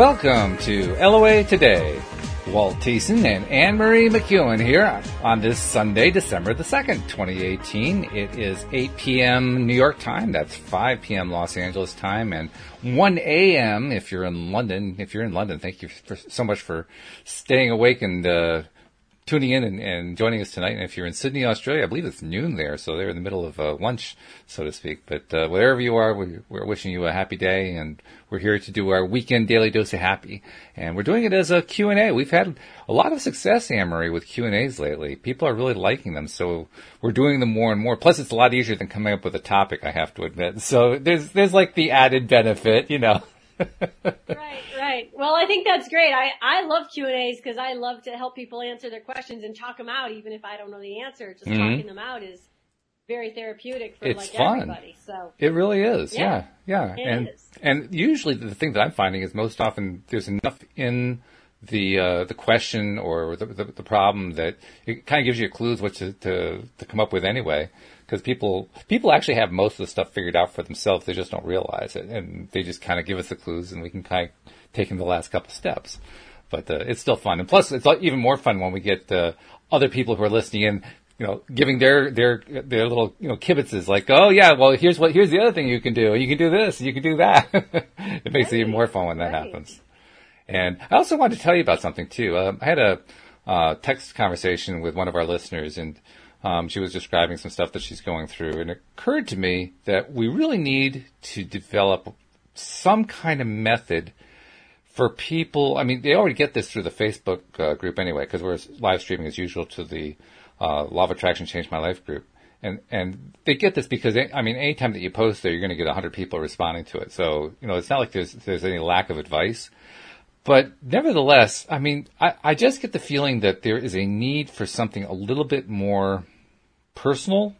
Welcome to LOA Today. Walt Thiessen and Anne Marie McEwen here on this Sunday, December the 2nd, 2018. It is 8 p.m. New York time. That's 5 p.m. Los Angeles time and 1 a.m. if you're in London. If you're in London, thank you for, so much for staying awake and, uh, tuning in and, and, joining us tonight. And if you're in Sydney, Australia, I believe it's noon there, so they're in the middle of uh, lunch, so to speak. But uh, wherever you are, we, are wishing you a happy day, and we're here to do our weekend daily dose of happy. And we're doing it as a Q&A. We've had a lot of success, Anne-Marie, with Q&As lately. People are really liking them, so we're doing them more and more. Plus, it's a lot easier than coming up with a topic, I have to admit. So there's, there's like the added benefit, you know. right, right. Well, I think that's great. I, I love Q and A's because I love to help people answer their questions and talk them out, even if I don't know the answer. Just mm-hmm. talking them out is very therapeutic for it's like fun. everybody. So it really is. Yeah, yeah. yeah. and is. and usually the thing that I'm finding is most often there's enough in the uh, the question or the, the, the problem that it kind of gives you clues what to, to to come up with anyway because people people actually have most of the stuff figured out for themselves. They just don't realize it, and they just kind of give us the clues, and we can kind of take in the last couple steps. But uh, it's still fun, and plus it's even more fun when we get uh, other people who are listening in. You know, giving their their their little you know kibitzes like, oh yeah, well here's what here's the other thing you can do. You can do this, you can do that. it makes right. it even more fun when that right. happens. And I also wanted to tell you about something too. Um, I had a uh, text conversation with one of our listeners, and um, she was describing some stuff that she's going through, and it occurred to me that we really need to develop some kind of method for people. I mean, they already get this through the Facebook uh, group anyway, because we're live streaming as usual to the uh, Law of Attraction Change My Life group. And, and they get this because, I mean, anytime that you post there, you're going to get 100 people responding to it. So, you know, it's not like there's, there's any lack of advice. But nevertheless, I mean, I, I just get the feeling that there is a need for something a little bit more personal,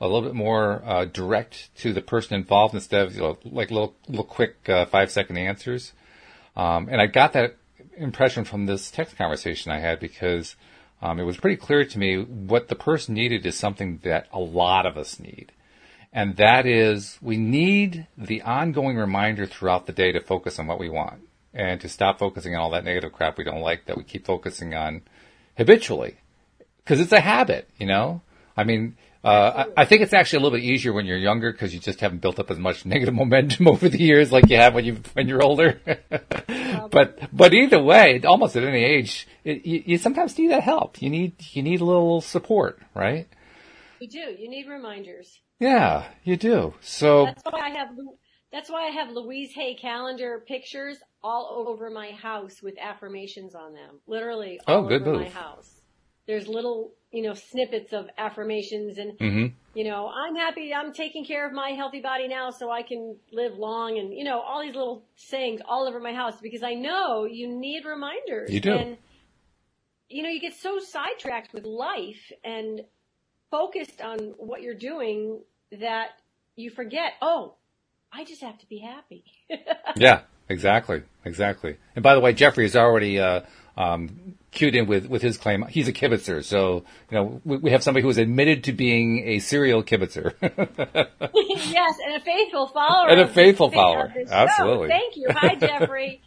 a little bit more uh, direct to the person involved instead of you know, like little little quick uh, five second answers. Um, and I got that impression from this text conversation I had because um, it was pretty clear to me what the person needed is something that a lot of us need. And that is we need the ongoing reminder throughout the day to focus on what we want and to stop focusing on all that negative crap we don't like that we keep focusing on habitually. Because it's a habit, you know? I mean, uh, I, I, think it's actually a little bit easier when you're younger because you just haven't built up as much negative momentum over the years like you have when you when you're older. but but either way, almost at any age, it, you, you, sometimes need that help. You need you need a little support, right? You do. You need reminders. Yeah, you do. So that's why I have that's why I have Louise Hay calendar pictures all over my house with affirmations on them. Literally all oh, good over move. my house. There's little, you know, snippets of affirmations and, mm-hmm. you know, I'm happy, I'm taking care of my healthy body now so I can live long and, you know, all these little sayings all over my house because I know you need reminders. You do. And, you know, you get so sidetracked with life and focused on what you're doing that you forget, oh, I just have to be happy. yeah, exactly, exactly. And by the way, Jeffrey is already uh, um, cued in with, with his claim. He's a kibitzer, so you know we, we have somebody who is admitted to being a serial kibitzer. yes, and a faithful follower. And a faithful follower. Absolutely. Thank you. Hi, Jeffrey.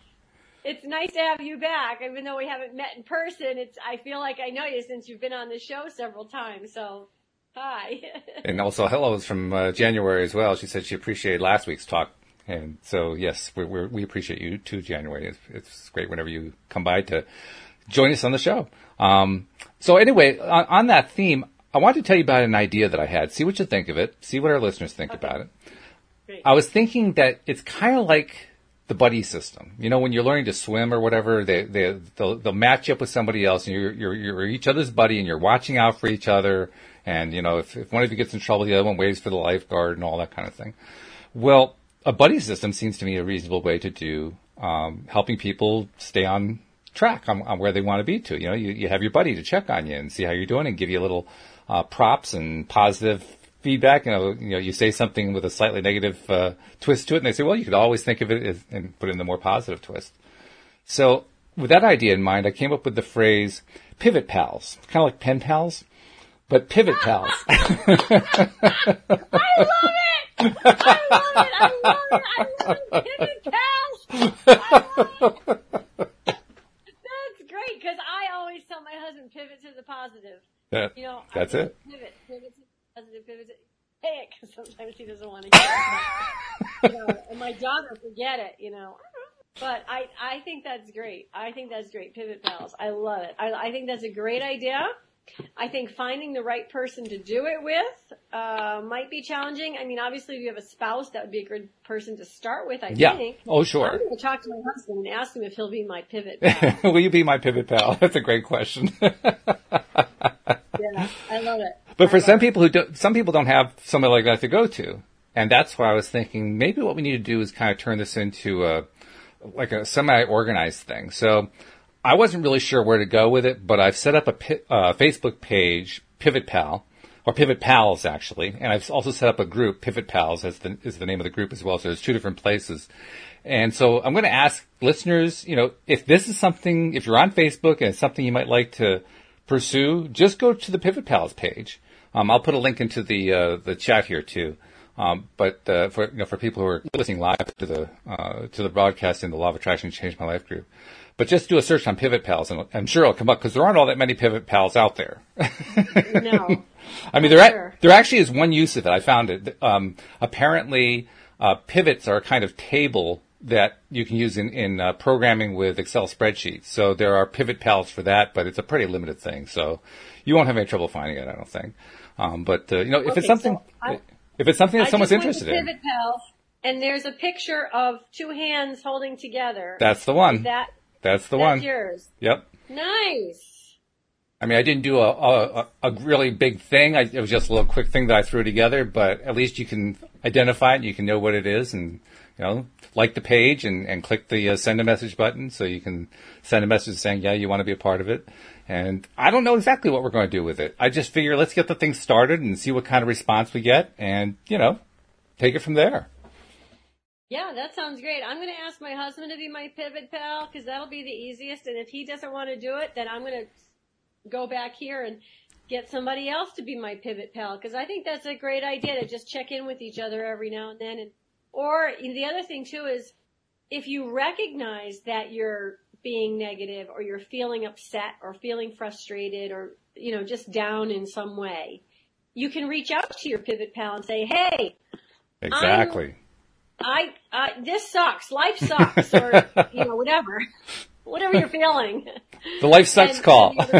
it's nice to have you back. Even though we haven't met in person, it's I feel like I know you since you've been on the show several times. So Hi. and also hellos from uh, January as well. She said she appreciated last week's talk. And so, yes, we we appreciate you too, January. It's, it's, great whenever you come by to join us on the show. Um, so anyway, on, on, that theme, I want to tell you about an idea that I had. See what you think of it. See what our listeners think okay. about it. Great. I was thinking that it's kind of like the buddy system. You know, when you're learning to swim or whatever, they, they, they'll, they'll match you up with somebody else and you're, you're, you're each other's buddy and you're watching out for each other and, you know, if, if one of you gets in trouble, the other one waits for the lifeguard and all that kind of thing. Well, a buddy system seems to me a reasonable way to do, um, helping people stay on track on, on, where they want to be to. You know, you, you have your buddy to check on you and see how you're doing and give you a little, uh, props and positive feedback. You know, you know, you say something with a slightly negative, uh, twist to it and they say, well, you could always think of it as, and put in the more positive twist. So with that idea in mind, I came up with the phrase pivot pals, kind of like pen pals but pivot pals. I love it! I love it! I love it! I love pivot pals! That's great because I always tell my husband pivot to the positive. Yeah, that's it. Pivot, pivot to the positive, pivot to heck. Sometimes he doesn't want to hear it. you know, and my daughter forget it, you know. But I, I think that's great. I think that's great. Pivot pals. I love it. I, I think that's a great idea. I think finding the right person to do it with uh, might be challenging. I mean, obviously, if you have a spouse, that would be a good person to start with. I yeah. think. Oh, sure. I'm going to talk to my husband and ask him if he'll be my pivot pal. Will you be my pivot pal? That's a great question. yeah, I love it. But for some it. people who don't, some people don't have somebody like that to go to, and that's why I was thinking maybe what we need to do is kind of turn this into a like a semi-organized thing. So I wasn't really sure where to go with it, but I've set up a uh, Facebook page, Pivot Pal, or Pivot Pals actually, and I've also set up a group, Pivot Pals as the, is the name of the group as well. So there's two different places. And so I'm going to ask listeners, you know, if this is something, if you're on Facebook and it's something you might like to pursue, just go to the Pivot Pals page. Um, I'll put a link into the uh, the chat here too. Um, but uh, for you know, for people who are listening live to the uh, to the broadcast in the Law of Attraction Change My Life group, but just do a search on Pivot Pals, and I'm sure it'll come up because there aren't all that many Pivot Pals out there. no. I mean, there sure. there actually is one use of it. I found it. Um, apparently, uh, pivots are a kind of table that you can use in, in uh, programming with Excel spreadsheets. So there are pivot pals for that, but it's a pretty limited thing. So you won't have any trouble finding it, I don't think. Um, but uh, you know, if okay, it's something, so if it's something that I someone's interested in, pivot pals, and there's a picture of two hands holding together. That's the one. That that's the That's one. yours. Yep. Nice. I mean, I didn't do a, a, a really big thing. I, it was just a little quick thing that I threw together, but at least you can identify it and you can know what it is and, you know, like the page and, and click the uh, send a message button so you can send a message saying, yeah, you want to be a part of it. And I don't know exactly what we're going to do with it. I just figure let's get the thing started and see what kind of response we get and, you know, take it from there. Yeah, that sounds great. I'm going to ask my husband to be my pivot pal because that'll be the easiest. And if he doesn't want to do it, then I'm going to go back here and get somebody else to be my pivot pal because I think that's a great idea to just check in with each other every now and then. And or the other thing too is if you recognize that you're being negative or you're feeling upset or feeling frustrated or you know just down in some way, you can reach out to your pivot pal and say, "Hey, exactly." I'm, I, uh, this sucks. Life sucks, or you know, whatever, whatever you're feeling. The life sucks and, call.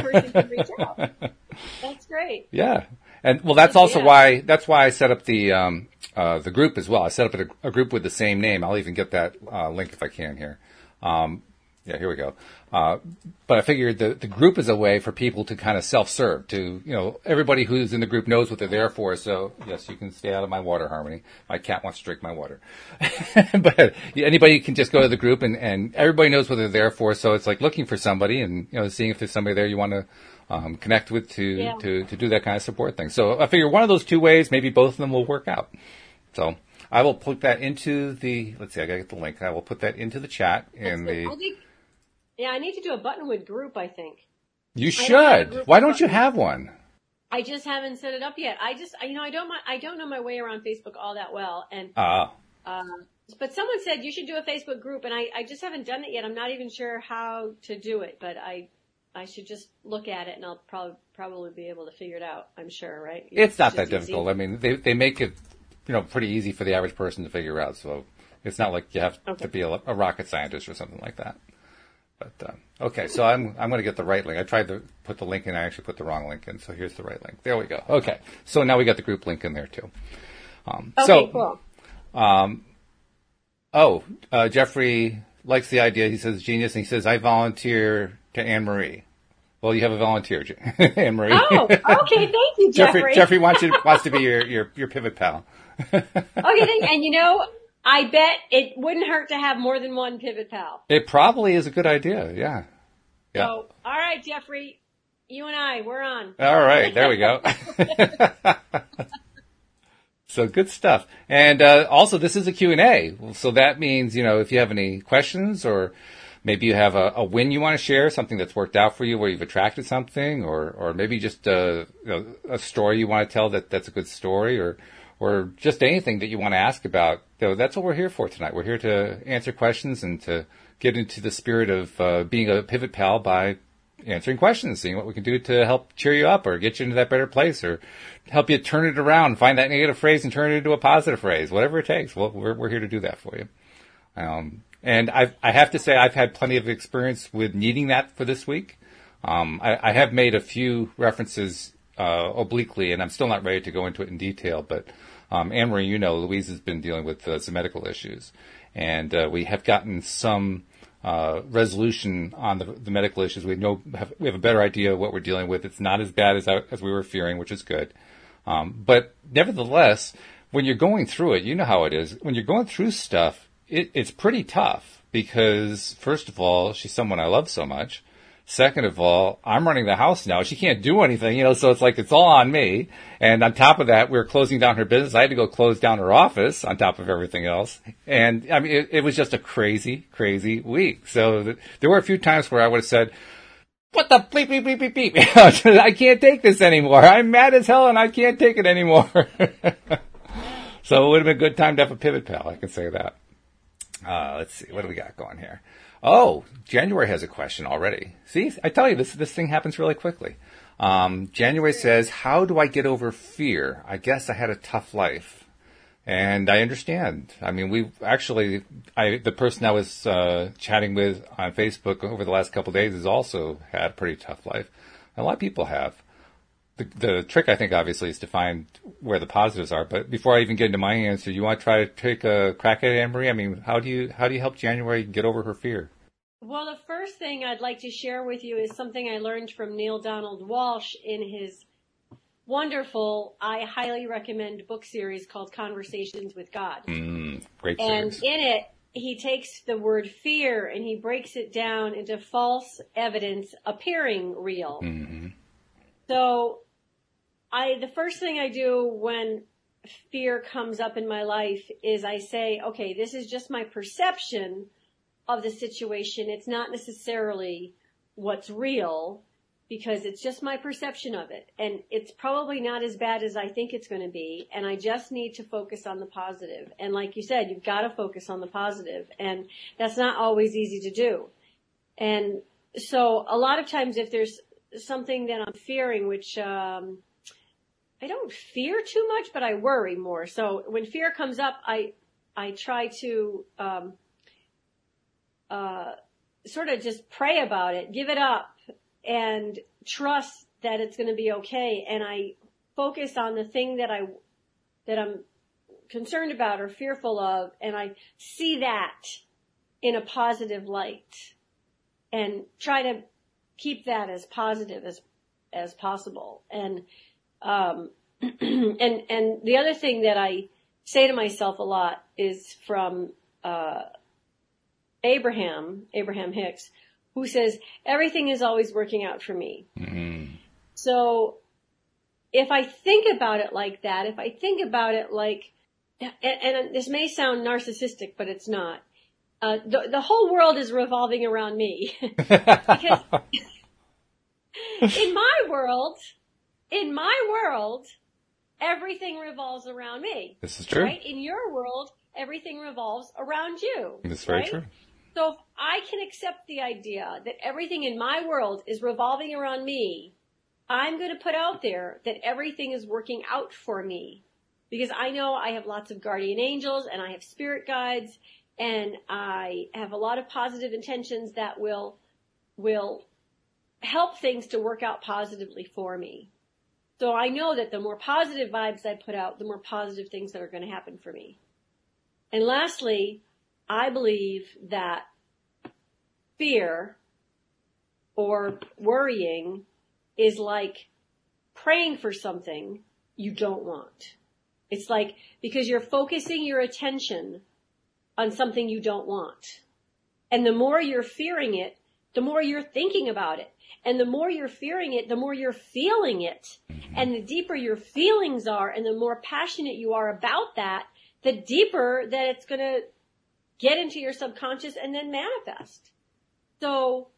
That's great. Yeah, and well, that's also yeah. why that's why I set up the um, uh, the group as well. I set up a, a, group with the same name. I'll even get that uh, link if I can here. Um, yeah, here we go. Uh, but I figured the, the group is a way for people to kind of self-serve to, you know, everybody who's in the group knows what they're there for. So yes, you can stay out of my water, Harmony. My cat wants to drink my water. but anybody can just go to the group and, and everybody knows what they're there for. So it's like looking for somebody and, you know, seeing if there's somebody there you want to, um, connect with to, yeah. to, to do that kind of support thing. So I figure one of those two ways, maybe both of them will work out. So I will put that into the, let's see, I gotta get the link. I will put that into the chat in the, yeah, I need to do a Buttonwood group, I think. You should. Why don't you have one? I just haven't set it up yet. I just, you know, I don't, I don't know my way around Facebook all that well, and ah. Uh, but someone said you should do a Facebook group, and I, I just haven't done it yet. I'm not even sure how to do it, but I, I should just look at it, and I'll probably probably be able to figure it out. I'm sure, right? It's, it's not that difficult. Easy. I mean, they they make it, you know, pretty easy for the average person to figure out. So it's not like you have okay. to be a, a rocket scientist or something like that. But uh, okay, so I'm I'm going to get the right link. I tried to put the link in. I actually put the wrong link in. So here's the right link. There we go. Okay, so now we got the group link in there too. Um, okay, so, cool. Um, oh, uh, Jeffrey likes the idea. He says genius, and he says I volunteer to Anne Marie. Well, you have a volunteer, Anne Marie. Oh, okay. Thank you, Jeffrey. Jeffrey, Jeffrey wants, you, wants to be your, your, your pivot pal. okay, and you know, I bet it wouldn't hurt to have more than one pivot pal. It probably is a good idea. Yeah. Yeah. So, all right, Jeffrey, you and I, we're on. All right, there we go. so good stuff. And uh, also, this is a Q and A. So that means you know if you have any questions or maybe you have a, a, win you want to share, something that's worked out for you, where you've attracted something, or or maybe just a, you a story you want to tell that that's a good story, or or just anything that you want to ask about, though, that's what we're here for tonight. We're here to answer questions and to get into the spirit of uh, being a pivot pal by answering questions, seeing what we can do to help cheer you up or get you into that better place or help you turn it around, find that negative phrase and turn it into a positive phrase, whatever it takes. Well, we're, we're here to do that for you. Um, and I, I have to say I've had plenty of experience with needing that for this week. Um, I, I, have made a few references uh, obliquely, and I'm still not ready to go into it in detail. But um, Anne Marie, you know, Louise has been dealing with uh, some medical issues, and uh, we have gotten some uh, resolution on the, the, medical issues. We know have, we have a better idea of what we're dealing with. It's not as bad as as we were fearing, which is good. Um, but nevertheless, when you're going through it, you know how it is. When you're going through stuff, it, it's pretty tough because first of all, she's someone I love so much. Second of all, I'm running the house now. She can't do anything, you know, so it's like it's all on me. And on top of that, we are closing down her business. I had to go close down her office on top of everything else. And I mean, it, it was just a crazy, crazy week. So th- there were a few times where I would have said, what the bleep, bleep, bleep, bleep, bleep. I can't take this anymore. I'm mad as hell and I can't take it anymore. so it would have been a good time to have a pivot pal. I can say that. Uh, let's see. What do we got going here? Oh, January has a question already. See, I tell you, this this thing happens really quickly. Um, January says, "How do I get over fear? I guess I had a tough life." And I understand. I mean, we actually, I, the person I was uh, chatting with on Facebook over the last couple days has also had a pretty tough life. A lot of people have. The, the trick, I think, obviously, is to find where the positives are. But before I even get into my answer, you want to try to take a crack at it, Anne Marie? I mean, how do you how do you help January get over her fear? Well, the first thing I'd like to share with you is something I learned from Neale Donald Walsch in his wonderful, I highly recommend book series called Conversations with God. Mm, great series. And in it, he takes the word fear and he breaks it down into false evidence appearing real. Mm-hmm. So, I the first thing I do when fear comes up in my life is I say, okay, this is just my perception of the situation. It's not necessarily what's real because it's just my perception of it. And it's probably not as bad as I think it's going to be. And I just need to focus on the positive. And like you said, you've got to focus on the positive. And that's not always easy to do. And so a lot of times if there's something that I'm fearing, which, um, I don't fear too much, but I worry more. So when fear comes up, I, I try to, um, uh, sort of just pray about it, give it up, and trust that it's going to be okay. And I focus on the thing that I, that I'm concerned about or fearful of, and I see that in a positive light and try to keep that as positive as, as possible. And, um, and, and the other thing that I say to myself a lot is from, uh, Abraham, Abraham Hicks, who says, everything is always working out for me. Mm-hmm. So if I think about it like that, if I think about it like, and, and this may sound narcissistic, but it's not. Uh, the, the whole world is revolving around me. because in my world, in my world, everything revolves around me. This is true. Right? In your world, everything revolves around you. That's very right? true. So if I can accept the idea that everything in my world is revolving around me, I'm going to put out there that everything is working out for me because I know I have lots of guardian angels and I have spirit guides and I have a lot of positive intentions that will, will help things to work out positively for me. So I know that the more positive vibes I put out, the more positive things that are going to happen for me. And lastly, I believe that fear or worrying is like praying for something you don't want. It's like because you're focusing your attention on something you don't want. And the more you're fearing it, the more you're thinking about it. And the more you're fearing it, the more you're feeling it. Mm-hmm. And the deeper your feelings are and the more passionate you are about that, the deeper that it's going to get into your subconscious and then manifest. So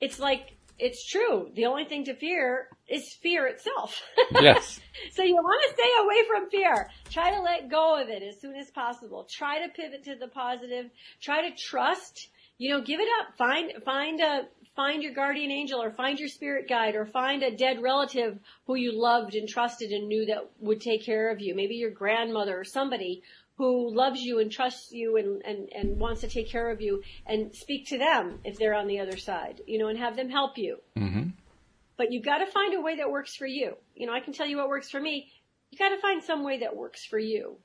it's like, it's true. The only thing to fear is fear itself. Yes. so you want to stay away from fear. Try to let go of it as soon as possible. Try to pivot to the positive. Try to trust. You know, give it up. Find, find a, find your guardian angel or find your spirit guide or find a dead relative who you loved and trusted and knew that would take care of you. Maybe your grandmother or somebody who loves you and trusts you and, and, and wants to take care of you and speak to them if they're on the other side, you know, and have them help you. Mm-hmm. But you've got to find a way that works for you. You know, I can tell you what works for me. You've got to find some way that works for you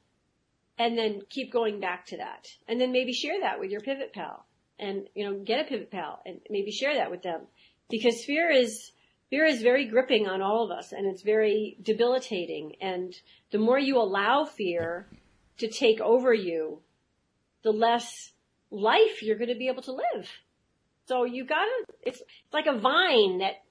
and then keep going back to that. And then maybe share that with your pivot pal and, you know, get a pivot pal and maybe share that with them because fear is, fear is very gripping on all of us and it's very debilitating. And the more you allow fear to take over you, the less life you're going to be able to live. So you gotta, it's, it's like a vine that,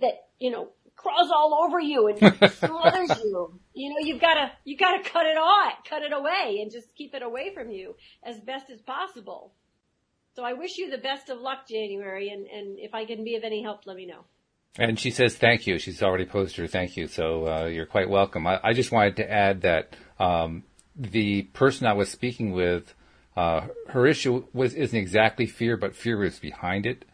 that, you know, crawls all over you and smothers you. You know, you've gotta, you gotta cut it off, cut it away and just keep it away from you as best as possible. So I wish you the best of luck, January, and, and if I can be of any help, let me know. And she says thank you. She's already posted her thank you, so uh, you're quite welcome. I, I, just wanted to add that um, the person I was speaking with, uh, her issue was isn't exactly fear, but fear is behind it.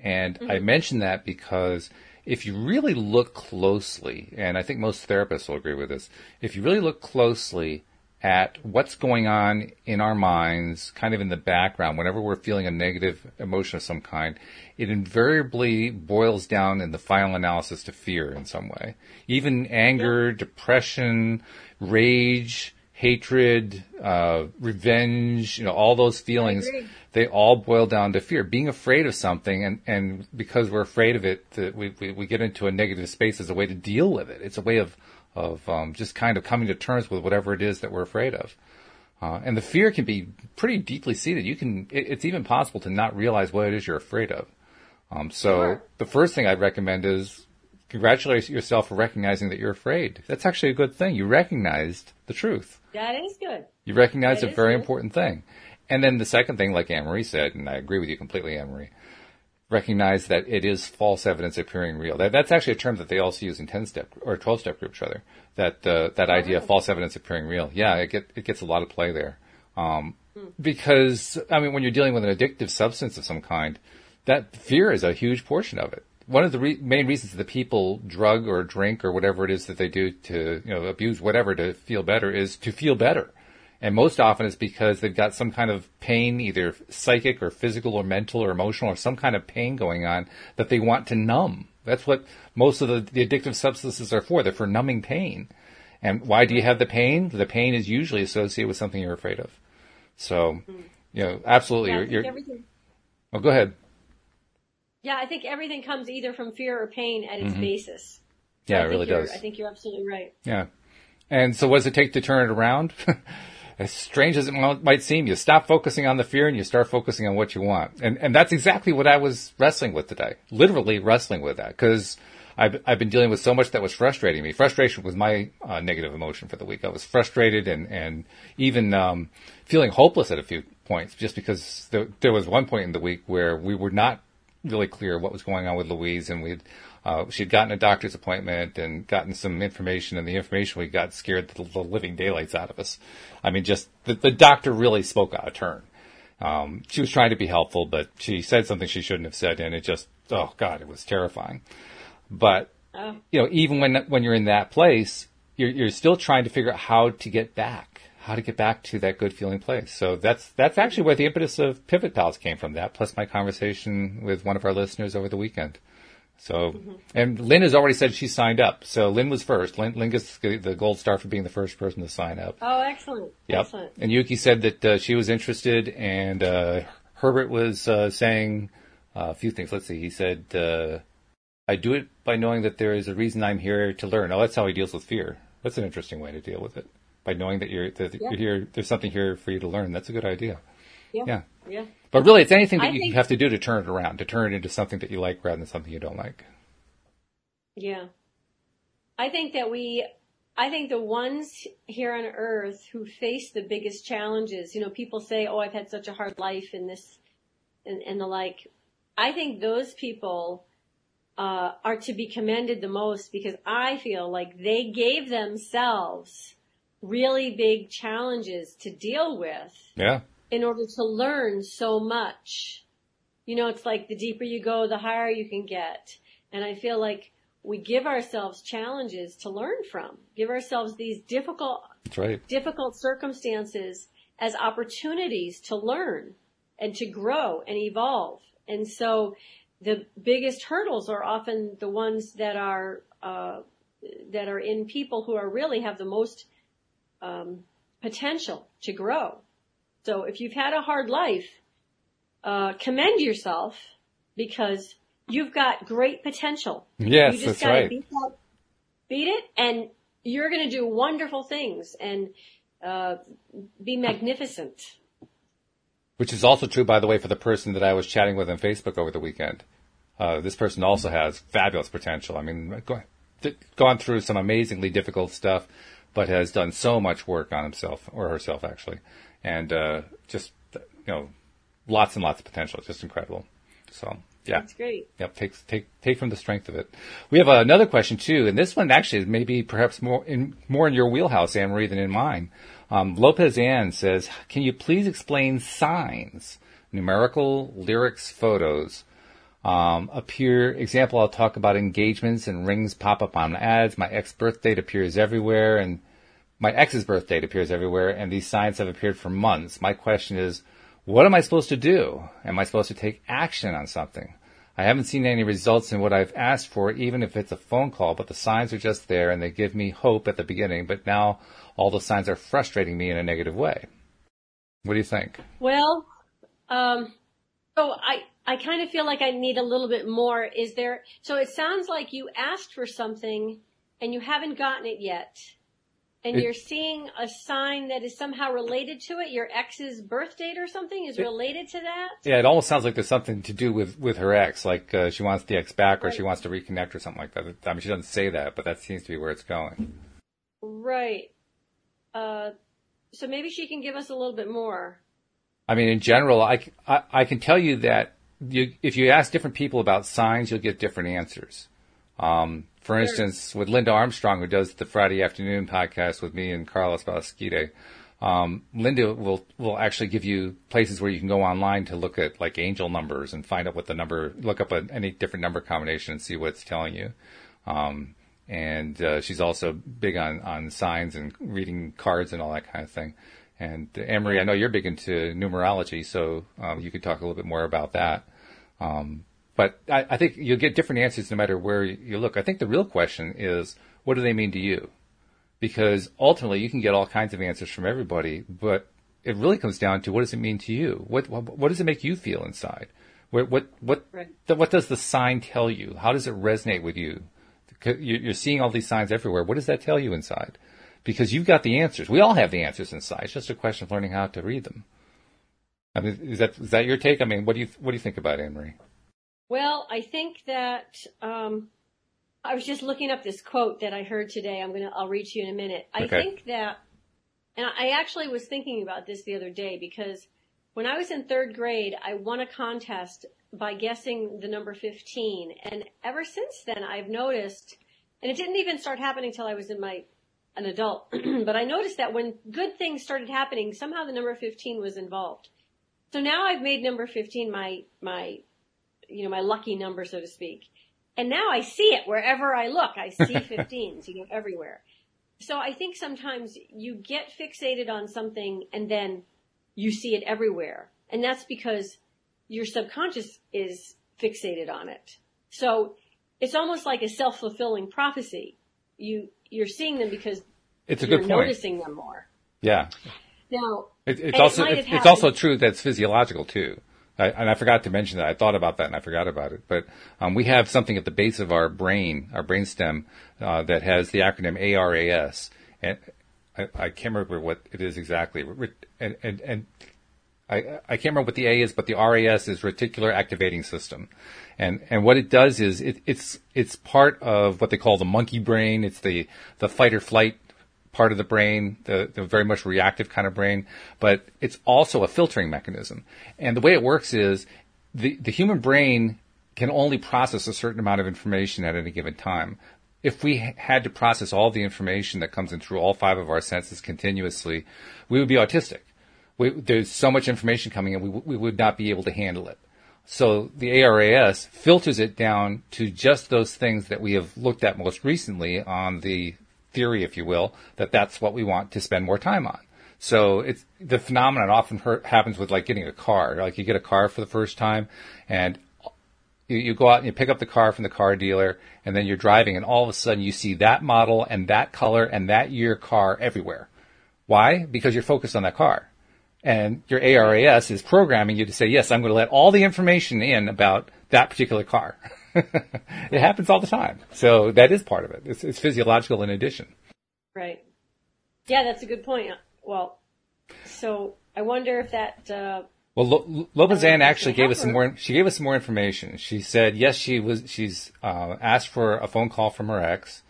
And mm-hmm. I mention that because if you really look closely, and I think most therapists will agree with this, if you really look closely at what's going on in our minds, kind of in the background, whenever we're feeling a negative emotion of some kind, it invariably boils down in the final analysis to fear in some way. Even anger, depression, rage, hatred, uh, revenge, you know, all those feelings, they all boil down to fear. Being afraid of something, and, and because we're afraid of it, we, we, we get into a negative space as a way to deal with it. It's a way of, of um, just kind of coming to terms with whatever it is that we're afraid of. Uh, and the fear can be pretty deeply seated. You can, it, it's even possible to not realize what it is you're afraid of. Um, so sure. the first thing I'd recommend is congratulate yourself for recognizing that you're afraid. That's actually a good thing. You recognized the truth. That is good. You recognize that a very good. important thing. And then the second thing, like Anne Marie said, and I agree with you completely, Anne Marie, recognize that it is false evidence appearing real. That, that's actually a term that they also use in 10 step or 12 step groups rather. That, uh, that idea of false evidence appearing real. Yeah, it get, it gets a lot of play there. Um, hmm. because, I mean, when you're dealing with an addictive substance of some kind, that fear is a huge portion of it one of the re- main reasons that people drug or drink or whatever it is that they do to, you know, abuse whatever to feel better is to feel better. And most often it's because they've got some kind of pain, either psychic or physical or mental or emotional or some kind of pain going on that they want to numb. That's what most of the, the addictive substances are for. They're for numbing pain. And why do you have the pain? The pain is usually associated with something you're afraid of. So, you know, absolutely. Yeah, you're, you're, oh, go ahead. Yeah, I think everything comes either from fear or pain at its mm-hmm. basis. Yeah, it really does. I think you're absolutely right. Yeah. And so what does it take to turn it around? as strange as it might seem, you stop focusing on the fear and you start focusing on what you want. And, and that's exactly what I was wrestling with today. Literally wrestling with that because I've, I've been dealing with so much that was frustrating me. Frustration was my uh, negative emotion for the week. I was frustrated and, and even, um, feeling hopeless at a few points just because there, there was one point in the week where we were not really clear what was going on with Louise, and we uh, she'd gotten a doctor's appointment and gotten some information, and the information we got scared the, the living daylights out of us. I mean, just the, the doctor really spoke out of turn. Um, she was trying to be helpful, but she said something she shouldn't have said, and it just, oh God, it was terrifying. But, oh. you know, even when, when you're in that place, you're, you're still trying to figure out how to get back how to get back to that good feeling place. So that's that's actually where the impetus of Pivot Pals came from. That plus my conversation with one of our listeners over the weekend. So, mm-hmm. and Lynn has already said she signed up. So Lynn was first. Lynn, Lynn gets the gold star for being the first person to sign up. Oh, excellent. Yep. Excellent. And Yuki said that uh, she was interested, and uh, Herbert was uh, saying uh, a few things. Let's see. He said, uh, "I do it by knowing that there is a reason I'm here to learn." Oh, that's how he deals with fear. That's an interesting way to deal with it by knowing that you're that yeah. you're here. There's something here for you to learn. That's a good idea. Yeah. Yeah. yeah. But really, it's anything that I you think, have to do to turn it around, to turn it into something that you like rather than something you don't like. Yeah. I think that we, I think the ones here on earth who face the biggest challenges, you know, people say, oh, I've had such a hard life and this and, and the like. I think those people uh, are to be commended the most because I feel like they gave themselves really big challenges to deal with. Yeah. In order to learn so much. you know, it's like the deeper you go, the higher you can get. And I feel like we give ourselves challenges to learn from, give ourselves these difficult, right. difficult circumstances as opportunities to learn and to grow and evolve. And so the biggest hurdles are often the ones that are, uh, that are in people who are really have the most, um, potential to grow. So if you've had a hard life, uh, commend yourself because you've got great potential. Yes, you just that's right. Beat, beat, it, and you're going to do wonderful things and uh, be magnificent. Which is also true, by the way, for the person that I was chatting with on Facebook over the weekend. Uh, this person also has fabulous potential. I mean, go, gone through some amazingly difficult stuff, but has done so much work on himself or herself actually, and uh, just you know, lots and lots of potential. It's just incredible. So yeah. That's great. Yep. Take, take, take from the strength of it. We have another question too, and this one actually is maybe perhaps more in, more in your wheelhouse, Anne Marie, than in mine. Um, Lopez Ann says, can you please explain signs, numerical, lyrics, photos, um, appear, example, I'll talk about engagements and rings pop up on ads. My ex birth date appears everywhere and my ex's birth date appears everywhere and these signs have appeared for months. My question is, what am I supposed to do? Am I supposed to take action on something? I haven't seen any results in what I've asked for, even if it's a phone call, but the signs are just there and they give me hope at the beginning, but now all the signs are frustrating me in a negative way. What do you think? Well, um, so I, I kind of feel like I need a little bit more. Is there, so it sounds like you asked for something and you haven't gotten it yet and it, you're seeing a sign that is somehow related to it, your ex's birth date or something is related to that? Yeah, it almost sounds like there's something to do with, with her ex, like uh, she wants the ex back or right. she wants to reconnect or something like that. I mean, she doesn't say that, but that seems to be where it's going. Right. Uh, so maybe she can give us a little bit more. I mean, in general, I, I, I can tell you that you, if you ask different people about signs, you'll get different answers. Um, for instance, with Linda Armstrong, who does the Friday afternoon podcast with me and Carlos Balasquide, um, Linda will will actually give you places where you can go online to look at like angel numbers and find out what the number, look up a, any different number combination and see what it's telling you. Um, and uh, she's also big on on signs and reading cards and all that kind of thing. And uh, Emery, I know you're big into numerology, so um, you could talk a little bit more about that. Um, but I, I, think you'll get different answers no matter where you look. I think the real question is, what do they mean to you? Because ultimately, you can get all kinds of answers from everybody, but it really comes down to what does it mean to you? What what, what does it make you feel inside? What what what right. what does the sign tell you? How does it resonate with you? You're seeing all these signs everywhere. What does that tell you inside? Because you've got the answers. We all have the answers inside. It's just a question of learning how to read them. I mean, is that is that your take? I mean, what do you what do you think about Anne Marie? Well, I think that um, I was just looking up this quote that I heard today. I'm gonna I'll read to you in a minute. I okay. think that, and I actually was thinking about this the other day because when I was in third grade, I won a contest by guessing the number 15, and ever since then, I've noticed, and it didn't even start happening until I was in my an adult, but I noticed that when good things started happening, somehow the number 15 was involved. So now I've made number 15 my my you know, my lucky number, so to speak. And now I see it wherever I look. I see 15s, you know, everywhere. So I think sometimes you get fixated on something and then you see it everywhere. And that's because your subconscious is fixated on it. So it's almost like a self-fulfilling prophecy. You, you're seeing them because it's a you're good point. noticing them more. Yeah. Now, it, it's also, it it's also true that's physiological too. I, and I forgot to mention that. I thought about that and I forgot about it. But um, we have something at the base of our brain, our brainstem, uh, that has the acronym ARAS, and I, I, can't remember what it is exactly. And, and, and I, I, can't remember what the A is, but the RAS is reticular activating system. And, and what it does is it, it's, it's part of what they call the monkey brain. It's the, the fight or flight part of the brain, the, the very much reactive kind of brain, but it's also a filtering mechanism. And the way it works is the, the human brain can only process a certain amount of information at any given time. If we had to process all the information that comes in through all five of our senses continuously, we would be autistic. We, there's so much information coming in, we, we would not be able to handle it. So the ARAS filters it down to just those things that we have looked at most recently on the theory, if you will, that that's what we want to spend more time on. So it's the phenomenon often happens with like getting a car. Like you get a car for the first time, and you, you go out and you pick up the car from the car dealer, and then you're driving, and all of a sudden you see that model and that color and that year car everywhere. Why? Because you're focused on that car. And your ARAS is programming you to say, yes, I'm going to let all the information in about that particular car. it happens all the time. So that is part of it. It's, it's physiological in addition. Right. Yeah, that's a good point. Well, so I wonder if that. Uh, well, Lopezan actually gave us some more. She gave us some more information. She said yes, she was. She's uh, asked for a phone call from her ex.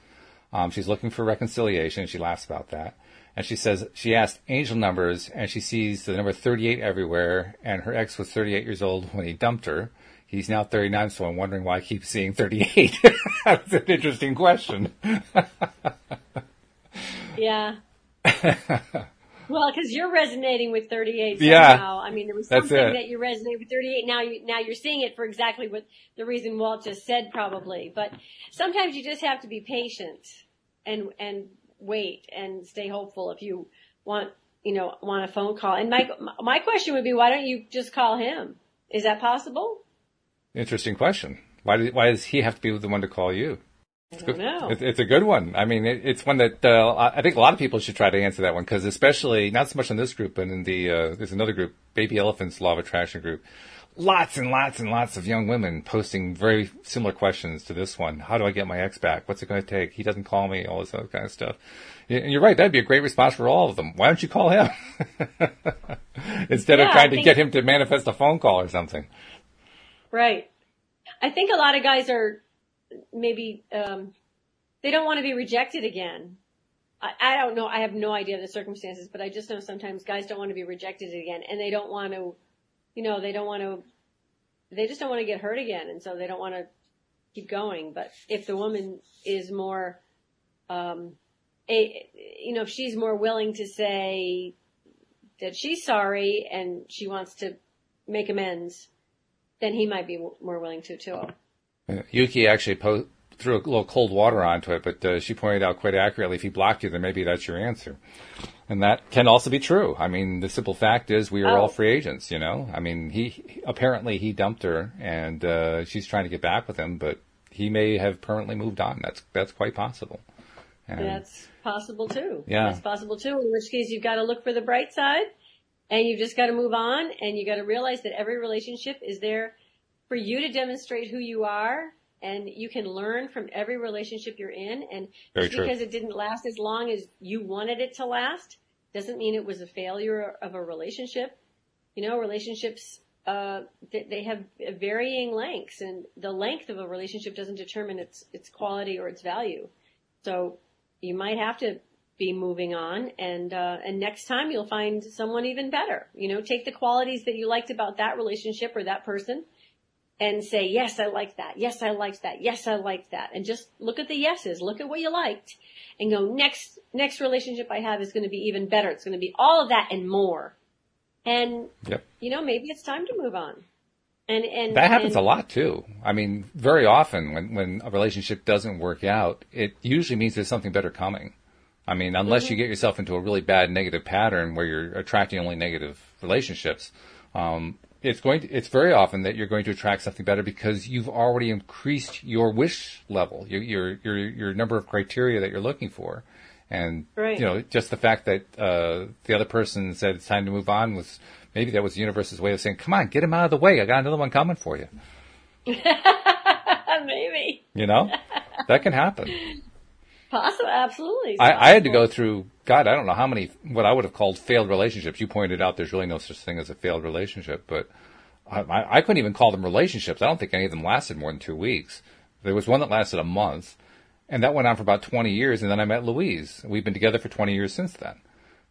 Um, she's looking for reconciliation. She laughs about that. And she says she asked angel numbers, and she sees the number 38 everywhere. And her ex was 38 years old when he dumped her. He's now 39, so I'm wondering why I keep seeing 38. That's an interesting question. yeah. Well, because you're resonating with 38 somehow. Yeah, I mean, there was something that you resonate with 38. Now you now you're seeing it for exactly what the reason Walt just said, probably. But sometimes you just have to be patient and and wait and stay hopeful if you want you know want a phone call. And my my question would be, why don't you just call him? Is that possible? Interesting question. Why do, why does he have to be the one to call you? It's, good. it's a good one. I mean, it, it's one that uh, I think a lot of people should try to answer that one because, especially not so much in this group, but in the uh, there's another group, Baby Elephants Law of Attraction group. Lots and lots and lots of young women posting very similar questions to this one. How do I get my ex back? What's it going to take? He doesn't call me. All this other kind of stuff. And you're right. That'd be a great response for all of them. Why don't you call him instead yeah, of trying to get him to manifest a phone call or something? Right. I think a lot of guys are maybe um, they don't want to be rejected again. I, I don't know. I have no idea the circumstances, but I just know sometimes guys don't want to be rejected again, and they don't want to, you know, they don't want to. They just don't want to get hurt again, and so they don't want to keep going. But if the woman is more, um, a, you know, if she's more willing to say that she's sorry and she wants to make amends, then he might be more willing to too. Uh, Yuki actually po- threw a little cold water onto it, but uh, she pointed out quite accurately if he blocked you, then maybe that's your answer. And that can also be true. I mean, the simple fact is we are oh. all free agents, you know? I mean, he, apparently he dumped her and, uh, she's trying to get back with him, but he may have permanently moved on. That's, that's quite possible. And that's possible too. Yeah. That's possible too. In which case you've got to look for the bright side and you've just got to move on and you got to realize that every relationship is there for you to demonstrate who you are and you can learn from every relationship you're in. And just because it didn't last as long as you wanted it to last doesn't mean it was a failure of a relationship. You know relationships uh, they have varying lengths and the length of a relationship doesn't determine its its quality or its value. So you might have to be moving on and uh, and next time you'll find someone even better you know take the qualities that you liked about that relationship or that person and say, yes, I like that. Yes, I liked that. Yes, I liked that. And just look at the yeses. Look at what you liked and go, next, next relationship I have is going to be even better. It's going to be all of that and more. And, yep. you know, maybe it's time to move on. And, and that happens and, a lot too. I mean, very often when, when a relationship doesn't work out, it usually means there's something better coming. I mean, unless mm-hmm. you get yourself into a really bad negative pattern where you're attracting only negative relationships, um, it's going to, it's very often that you're going to attract something better because you've already increased your wish level, your, your, your, your number of criteria that you're looking for. And, right. you know, just the fact that, uh, the other person said it's time to move on was, maybe that was the universe's way of saying, come on, get him out of the way. I got another one coming for you. maybe. You know, that can happen. Possible, absolutely. I, I, had to go through, God, I don't know how many, what I would have called failed relationships. You pointed out there's really no such thing as a failed relationship, but I, I couldn't even call them relationships. I don't think any of them lasted more than two weeks. There was one that lasted a month, and that went on for about 20 years, and then I met Louise. We've been together for 20 years since then.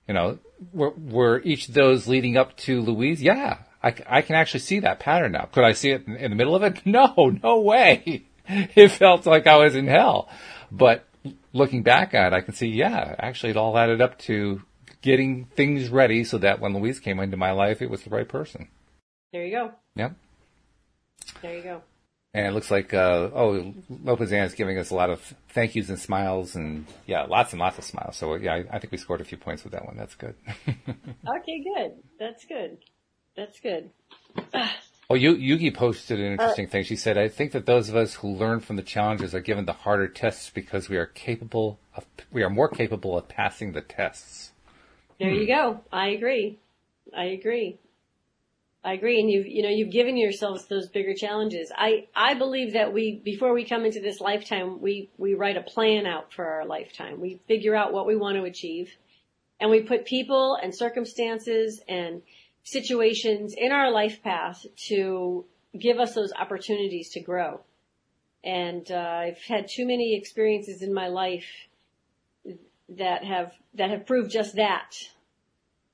You know, were, were each of those leading up to Louise? Yeah, I, I can actually see that pattern now. Could I see it in, in the middle of it? No, no way. It felt like I was in hell. But looking back at it, I can see, yeah, actually it all added up to getting things ready so that when Louise came into my life, it was the right person. There you go. Yep. There you go. And it looks like, uh, oh, Lopez Ann is giving us a lot of thank yous and smiles, and yeah, lots and lots of smiles. So yeah, I, I think we scored a few points with that one. That's good. okay, good. That's good. That's good. Oh, Yugi posted an interesting uh, thing. She said, "I think that those of us who learn from the challenges are given the harder tests because we are capable of, we are more capable of passing the tests." There hmm. you go. I agree. I agree. I agree. And you've, you know, you've given yourselves those bigger challenges. I, I believe that we, before we come into this lifetime, we, we write a plan out for our lifetime. We figure out what we want to achieve and we put people and circumstances and situations in our life path to give us those opportunities to grow. And, uh, I've had too many experiences in my life that have, that have proved just that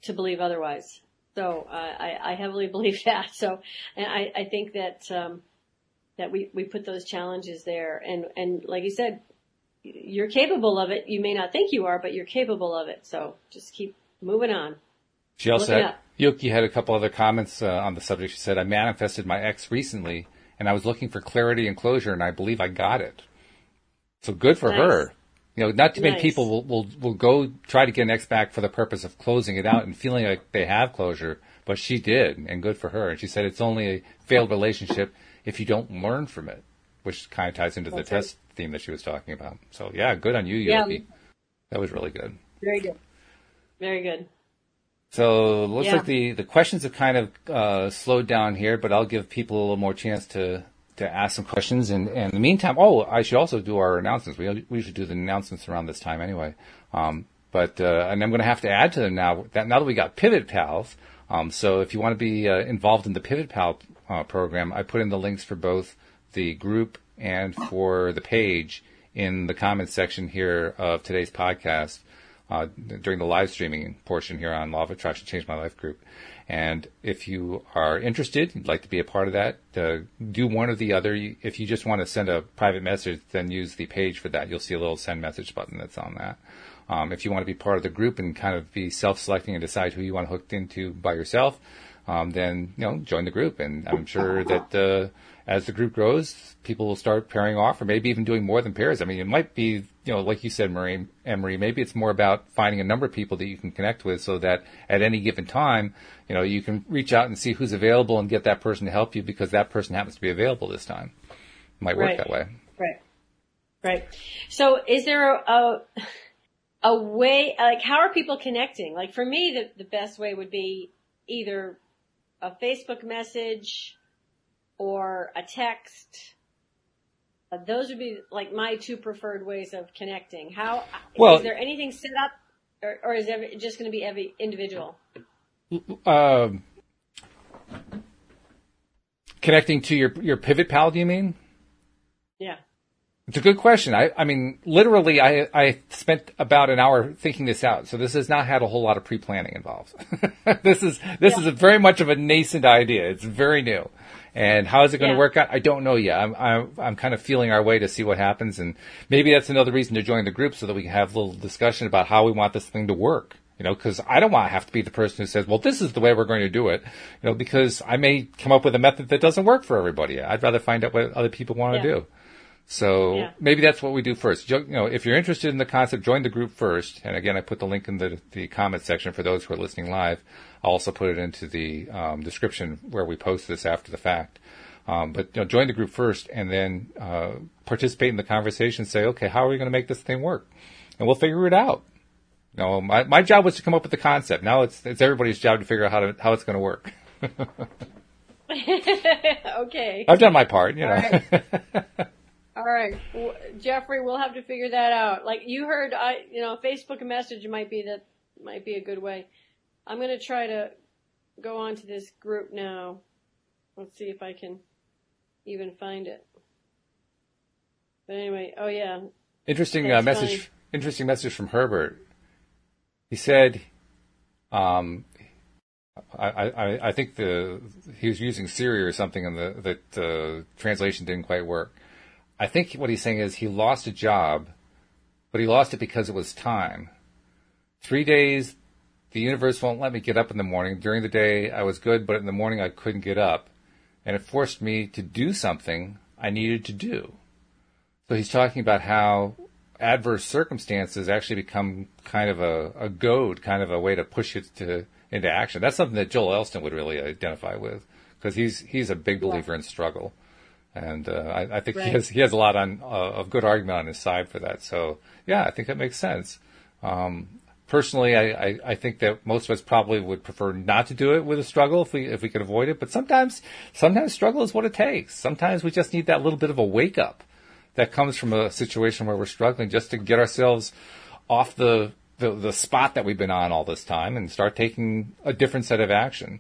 to believe otherwise. So uh, I, I heavily believe that. So and I, I think that um, that we, we put those challenges there, and and like you said, you're capable of it. You may not think you are, but you're capable of it. So just keep moving on. She also had, Yuki had a couple other comments uh, on the subject. She said, "I manifested my ex recently, and I was looking for clarity and closure, and I believe I got it. So good for nice. her." You know, not too nice. many people will, will, will go try to get an ex back for the purpose of closing it out and feeling like they have closure, but she did, and good for her. And she said it's only a failed relationship if you don't learn from it, which kind of ties into That's the right. test theme that she was talking about. So yeah, good on you, Yogi. Yeah. That was really good. Very good. Very good. So it looks yeah. like the, the questions have kind of uh, slowed down here, but I'll give people a little more chance to to ask some questions. And, and in the meantime, oh, I should also do our announcements. We, we should do the announcements around this time anyway. Um, but, uh, and I'm going to have to add to them now that now that we got Pivot Pals. Um, so if you want to be uh, involved in the Pivot Pal uh, program, I put in the links for both the group and for the page in the comments section here of today's podcast uh, during the live streaming portion here on Law of Attraction Change My Life group. And if you are interested, you'd like to be a part of that, uh, do one or the other. If you just want to send a private message, then use the page for that. You'll see a little send message button that's on that. Um, if you want to be part of the group and kind of be self-selecting and decide who you want hooked into by yourself, um, then you know join the group. And I'm sure that uh, as the group grows, people will start pairing off, or maybe even doing more than pairs. I mean, it might be you know, like you said, Marie, Emery, maybe it's more about finding a number of people that you can connect with so that at any given time, you know, you can reach out and see who's available and get that person to help you because that person happens to be available this time. It might work right. that way. Right. Right. So is there a, a way, like how are people connecting? Like for me, the, the best way would be either a Facebook message or a text those would be like my two preferred ways of connecting. How well, is there anything set up, or, or is it just going to be every individual? Um, connecting to your your pivot pal, do you mean? Yeah. It's a good question. I, I mean, literally, I, I spent about an hour thinking this out. So this has not had a whole lot of pre-planning involved. this is, this yeah. is very much of a nascent idea. It's very new. And how is it going yeah. to work out? I don't know yet. I'm, I'm, I'm kind of feeling our way to see what happens. And maybe that's another reason to join the group so that we can have a little discussion about how we want this thing to work. You know, cause I don't want to have to be the person who says, well, this is the way we're going to do it. You know, because I may come up with a method that doesn't work for everybody. I'd rather find out what other people want to do. So yeah. maybe that's what we do first. You know, if you're interested in the concept, join the group first. And again, I put the link in the, the comment section for those who are listening live. I'll also put it into the um, description where we post this after the fact. Um, but you know, join the group first, and then uh, participate in the conversation. Say, okay, how are we going to make this thing work? And we'll figure it out. You know, my my job was to come up with the concept. Now it's it's everybody's job to figure out how to how it's going to work. okay. I've done my part. You know. All right. All right, well, Jeffrey, we'll have to figure that out. Like you heard, I you know, Facebook message might be that might be a good way. I'm going to try to go on to this group now. Let's see if I can even find it. But anyway, oh yeah. Interesting uh, message. Funny. Interesting message from Herbert. He said, um, I, I, I think the he was using Siri or something, and the that uh, translation didn't quite work. I think what he's saying is he lost a job, but he lost it because it was time. Three days, the universe won't let me get up in the morning. During the day, I was good, but in the morning, I couldn't get up. and it forced me to do something I needed to do. So he's talking about how adverse circumstances actually become kind of a, a goad, kind of a way to push it to into action. That's something that Joel Elston would really identify with because he's he's a big believer yeah. in struggle, and uh, I, I, think right. he has he has a lot on uh, of good argument on his side for that. So yeah, I think that makes sense. Um, personally, I, I, I, think that most of us probably would prefer not to do it with a struggle if we if we could avoid it. But sometimes sometimes struggle is what it takes. Sometimes we just need that little bit of a wake up that comes from a situation where we're struggling just to get ourselves off the the, the spot that we've been on all this time and start taking a different set of action.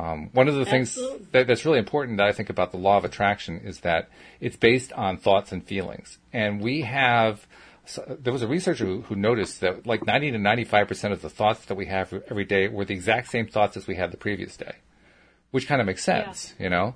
Um, one of the Absolutely. things that, that's really important that I think about the law of attraction is that it's based on thoughts and feelings. And we have, so there was a researcher who, who, noticed that like 90 to 95% of the thoughts that we have every day were the exact same thoughts as we had the previous day, which kind of makes sense, yeah. you know?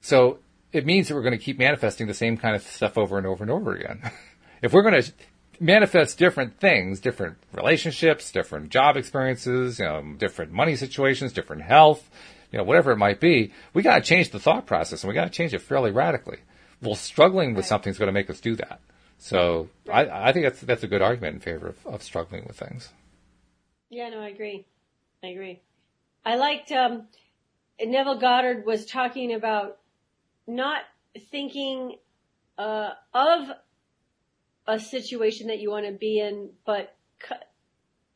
So it means that we're going to keep manifesting the same kind of stuff over and over and over again. if we're going to manifest different things, different relationships, different job experiences, you know, different money situations, different health, you know, whatever it might be, we got to change the thought process and we got to change it fairly radically. Well, struggling with something is going to make us do that. So I, I think that's that's a good argument in favor of, of struggling with things. Yeah, no, I agree. I agree. I liked um, Neville Goddard was talking about not thinking uh, of a situation that you want to be in, but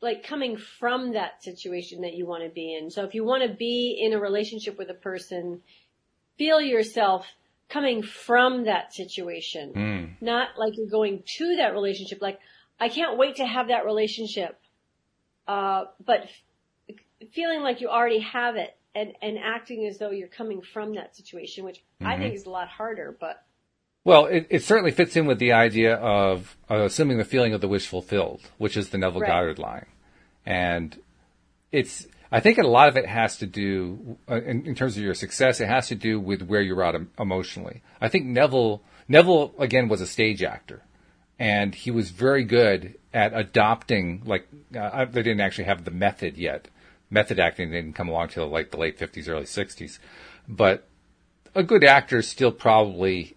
like coming from that situation that you want to be in. So if you want to be in a relationship with a person, feel yourself coming from that situation, mm. not like you're going to that relationship. Like, I can't wait to have that relationship. Uh, but f- feeling like you already have it and, and acting as though you're coming from that situation, which mm-hmm. I think is a lot harder, but well, it, it, certainly fits in with the idea of uh, assuming the feeling of the wish fulfilled, which is the Neville right. Goddard line. And it's, I think a lot of it has to do, uh, in, in, terms of your success, it has to do with where you're at emotionally. I think Neville, Neville again was a stage actor and he was very good at adopting, like, uh, they didn't actually have the method yet. Method acting didn't come along till like the late 50s, early 60s. But a good actor is still probably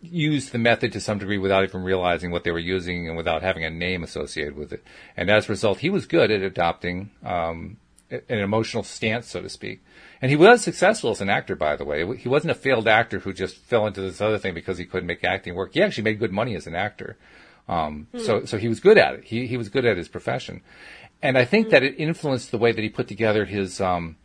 used the method to some degree without even realizing what they were using and without having a name associated with it. And as a result, he was good at adopting um, an emotional stance, so to speak. And he was successful as an actor, by the way. He wasn't a failed actor who just fell into this other thing because he couldn't make acting work. He actually made good money as an actor. Um, hmm. So, so he was good at it. He he was good at his profession, and I think hmm. that it influenced the way that he put together his um,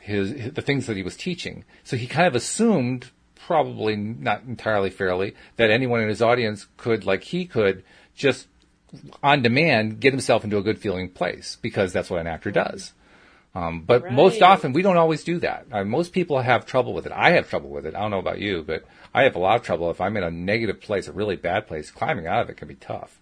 his, his, the things that he was teaching. So he kind of assumed, probably not entirely fairly, that anyone in his audience could, like he could, just on demand get himself into a good feeling place because that's what an actor does. Um, but right. most often we don't always do that. Uh, most people have trouble with it. I have trouble with it. I don't know about you, but I have a lot of trouble if I'm in a negative place, a really bad place. Climbing out of it can be tough.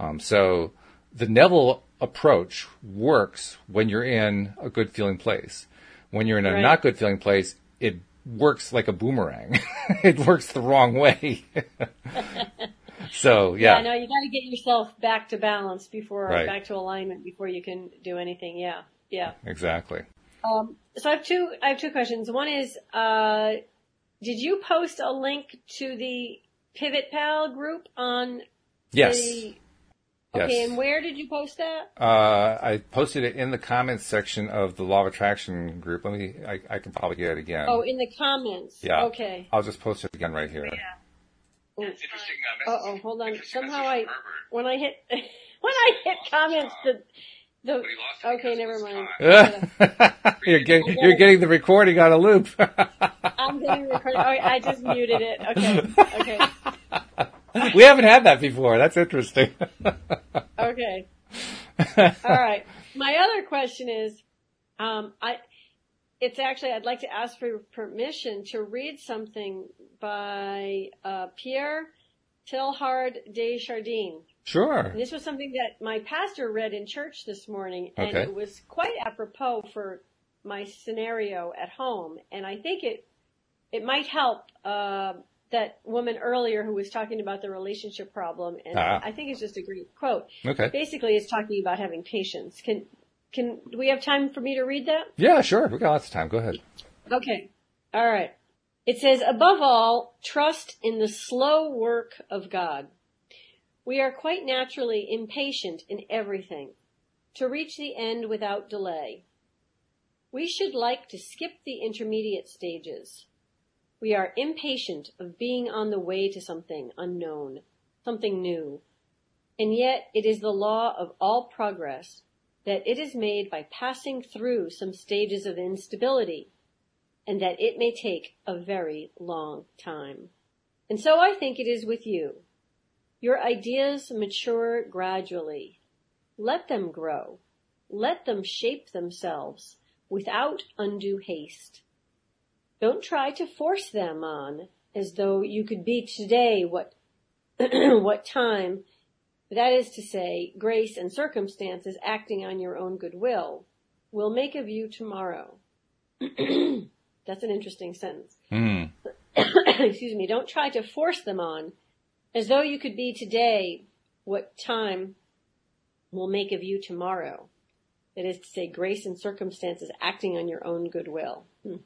Um, so the Neville approach works when you're in a good feeling place. When you're in a right. not good feeling place, it works like a boomerang. it works the wrong way. so yeah. Yeah, no, you got to get yourself back to balance before, right. back to alignment before you can do anything. Yeah, yeah. Exactly. Um, so I have two. I have two questions. One is, uh, did you post a link to the Pivot Pal group on yes. the Okay, and where did you post that? Uh, I posted it in the comments section of the Law of Attraction group. Let me, I, I can probably get it again. Oh, in the comments. Yeah. Okay. I'll just post it again right here. Yeah. Uh oh, hold on. Somehow I, when I hit, when I hit comments, the, the, okay, never mind. you're getting, you're getting the recording on a loop. I'm getting the recording. Oh, I just muted it. Okay. Okay. we haven't had that before. That's interesting. okay. All right. My other question is, um, I, it's actually, I'd like to ask for permission to read something by, uh, Pierre Teilhard de Chardin. Sure. And this was something that my pastor read in church this morning, and okay. it was quite apropos for my scenario at home. And I think it, it might help, uh, that woman earlier who was talking about the relationship problem, and ah. I think it's just a great quote. Okay. Basically, it's talking about having patience. Can can do we have time for me to read that? Yeah, sure. We got lots of time. Go ahead. Okay. All right. It says, above all, trust in the slow work of God. We are quite naturally impatient in everything, to reach the end without delay. We should like to skip the intermediate stages. We are impatient of being on the way to something unknown, something new. And yet it is the law of all progress that it is made by passing through some stages of instability, and that it may take a very long time. And so I think it is with you. Your ideas mature gradually. Let them grow. Let them shape themselves without undue haste. Don't try to force them on as though you could be today what, what time, that is to say, grace and circumstances acting on your own goodwill will make of you tomorrow. That's an interesting sentence. Mm. Excuse me. Don't try to force them on as though you could be today what time will make of you tomorrow. That is to say, grace and circumstances acting on your own goodwill. Hmm.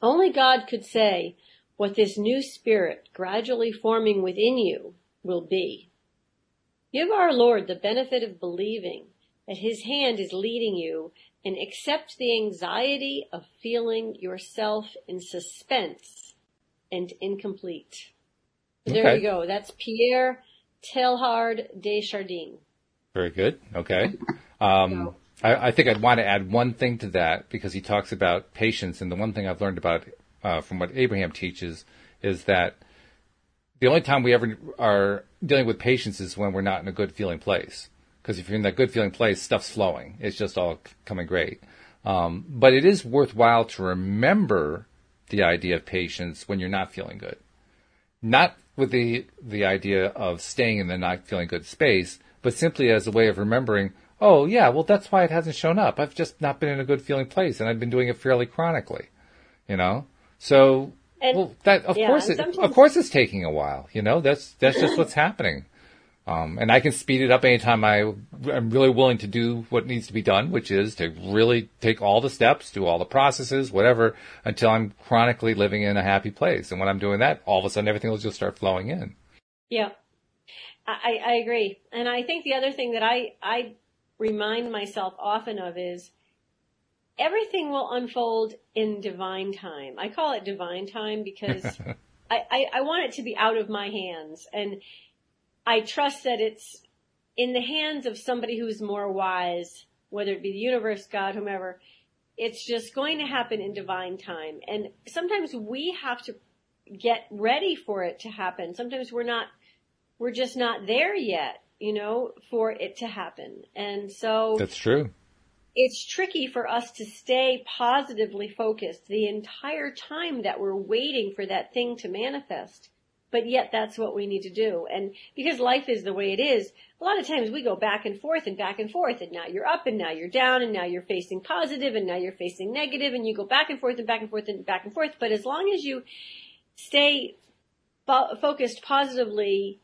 Only God could say what this new spirit gradually forming within you will be. Give our Lord the benefit of believing that his hand is leading you and accept the anxiety of feeling yourself in suspense and incomplete. Okay. There you go. That's Pierre Teilhard de Chardin. Very good. Okay. Um, I, I, think I'd want to add one thing to that because he talks about patience, and the one thing I've learned about uh, from what Abraham teaches is that the only time we ever are dealing with patience is when we're not in a good feeling place. Because if you're in that good feeling place, stuff's flowing. It's just all coming great. Um, but it is worthwhile to remember the idea of patience when you're not feeling good. Not with the the idea of staying in the not feeling good space, but simply as a way of remembering oh yeah, well that's why it hasn't shown up. I've just not been in a good feeling place, and I've been doing it fairly chronically, you know. So, and, well, that of yeah, course, it, of course, it's taking a while. You know, that's that's just what's happening. Um, and I can speed it up anytime I am really willing to do what needs to be done, which is to really take all the steps, do all the processes, whatever, until I'm chronically living in a happy place. And when I'm doing that, all of a sudden everything will just start flowing in. Yeah. I, I agree. And I think the other thing that I, I remind myself often of is everything will unfold in divine time. I call it divine time because I, I, I, want it to be out of my hands. And I trust that it's in the hands of somebody who's more wise, whether it be the universe, God, whomever. It's just going to happen in divine time. And sometimes we have to get ready for it to happen. Sometimes we're not, we're just not there yet you know, for it to happen. And so That's true. It's tricky for us to stay positively focused the entire time that we're waiting for that thing to manifest. But yet that's what we need to do. And because life is the way it is, a lot of times we go back and forth and back and forth and now you're up and now you're down and now you're facing positive and now you're facing negative and you go back and forth and back and forth and back and forth. But as long as you stay fo- focused positively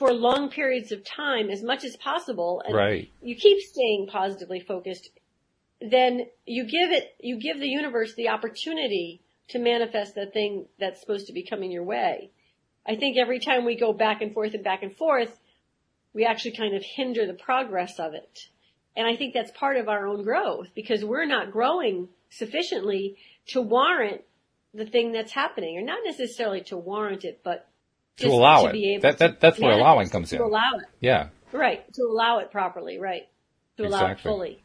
for long periods of time as much as possible and right. you keep staying positively focused, then you give it, you give the universe the opportunity to manifest the thing that's supposed to be coming your way. I think every time we go back and forth and back and forth, we actually kind of hinder the progress of it. And I think that's part of our own growth because we're not growing sufficiently to warrant the thing that's happening or not necessarily to warrant it, but to allow to it. That, that, that's where allowing comes to in. To allow it. Yeah. Right. To allow it properly. Right. To exactly. allow it fully.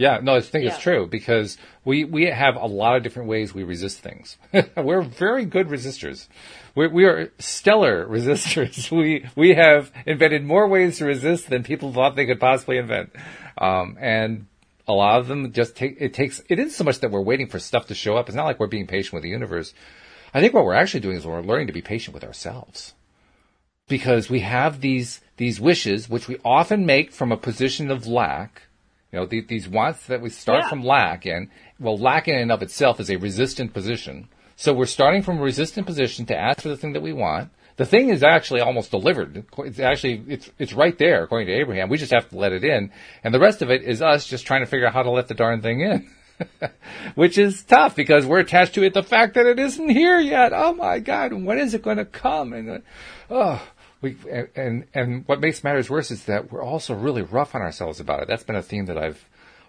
Yeah, no, I think yeah. it's true because we, we have a lot of different ways we resist things. We're very good resistors. We're, we are stellar resistors. We, we have invented more ways to resist than people thought they could possibly invent. Um, and a lot of them just take, it takes, it isn't so much that we're waiting for stuff to show up. It's not like we're being patient with the universe. I think what we're actually doing is we're learning to be patient with ourselves. Because we have these, these wishes, which we often make from a position of lack. You know, the, these wants that we start yeah. from lack and, Well, lack in and of itself is a resistant position. So we're starting from a resistant position to ask for the thing that we want. The thing is actually almost delivered. It's actually, it's, it's right there according to Abraham. We just have to let it in. And the rest of it is us just trying to figure out how to let the darn thing in. which is tough because we're attached to it. The fact that it isn't here yet. Oh my God. When is it going to come? And, oh, we, and, and, what makes matters worse is that we're also really rough on ourselves about it. That's been a theme that I've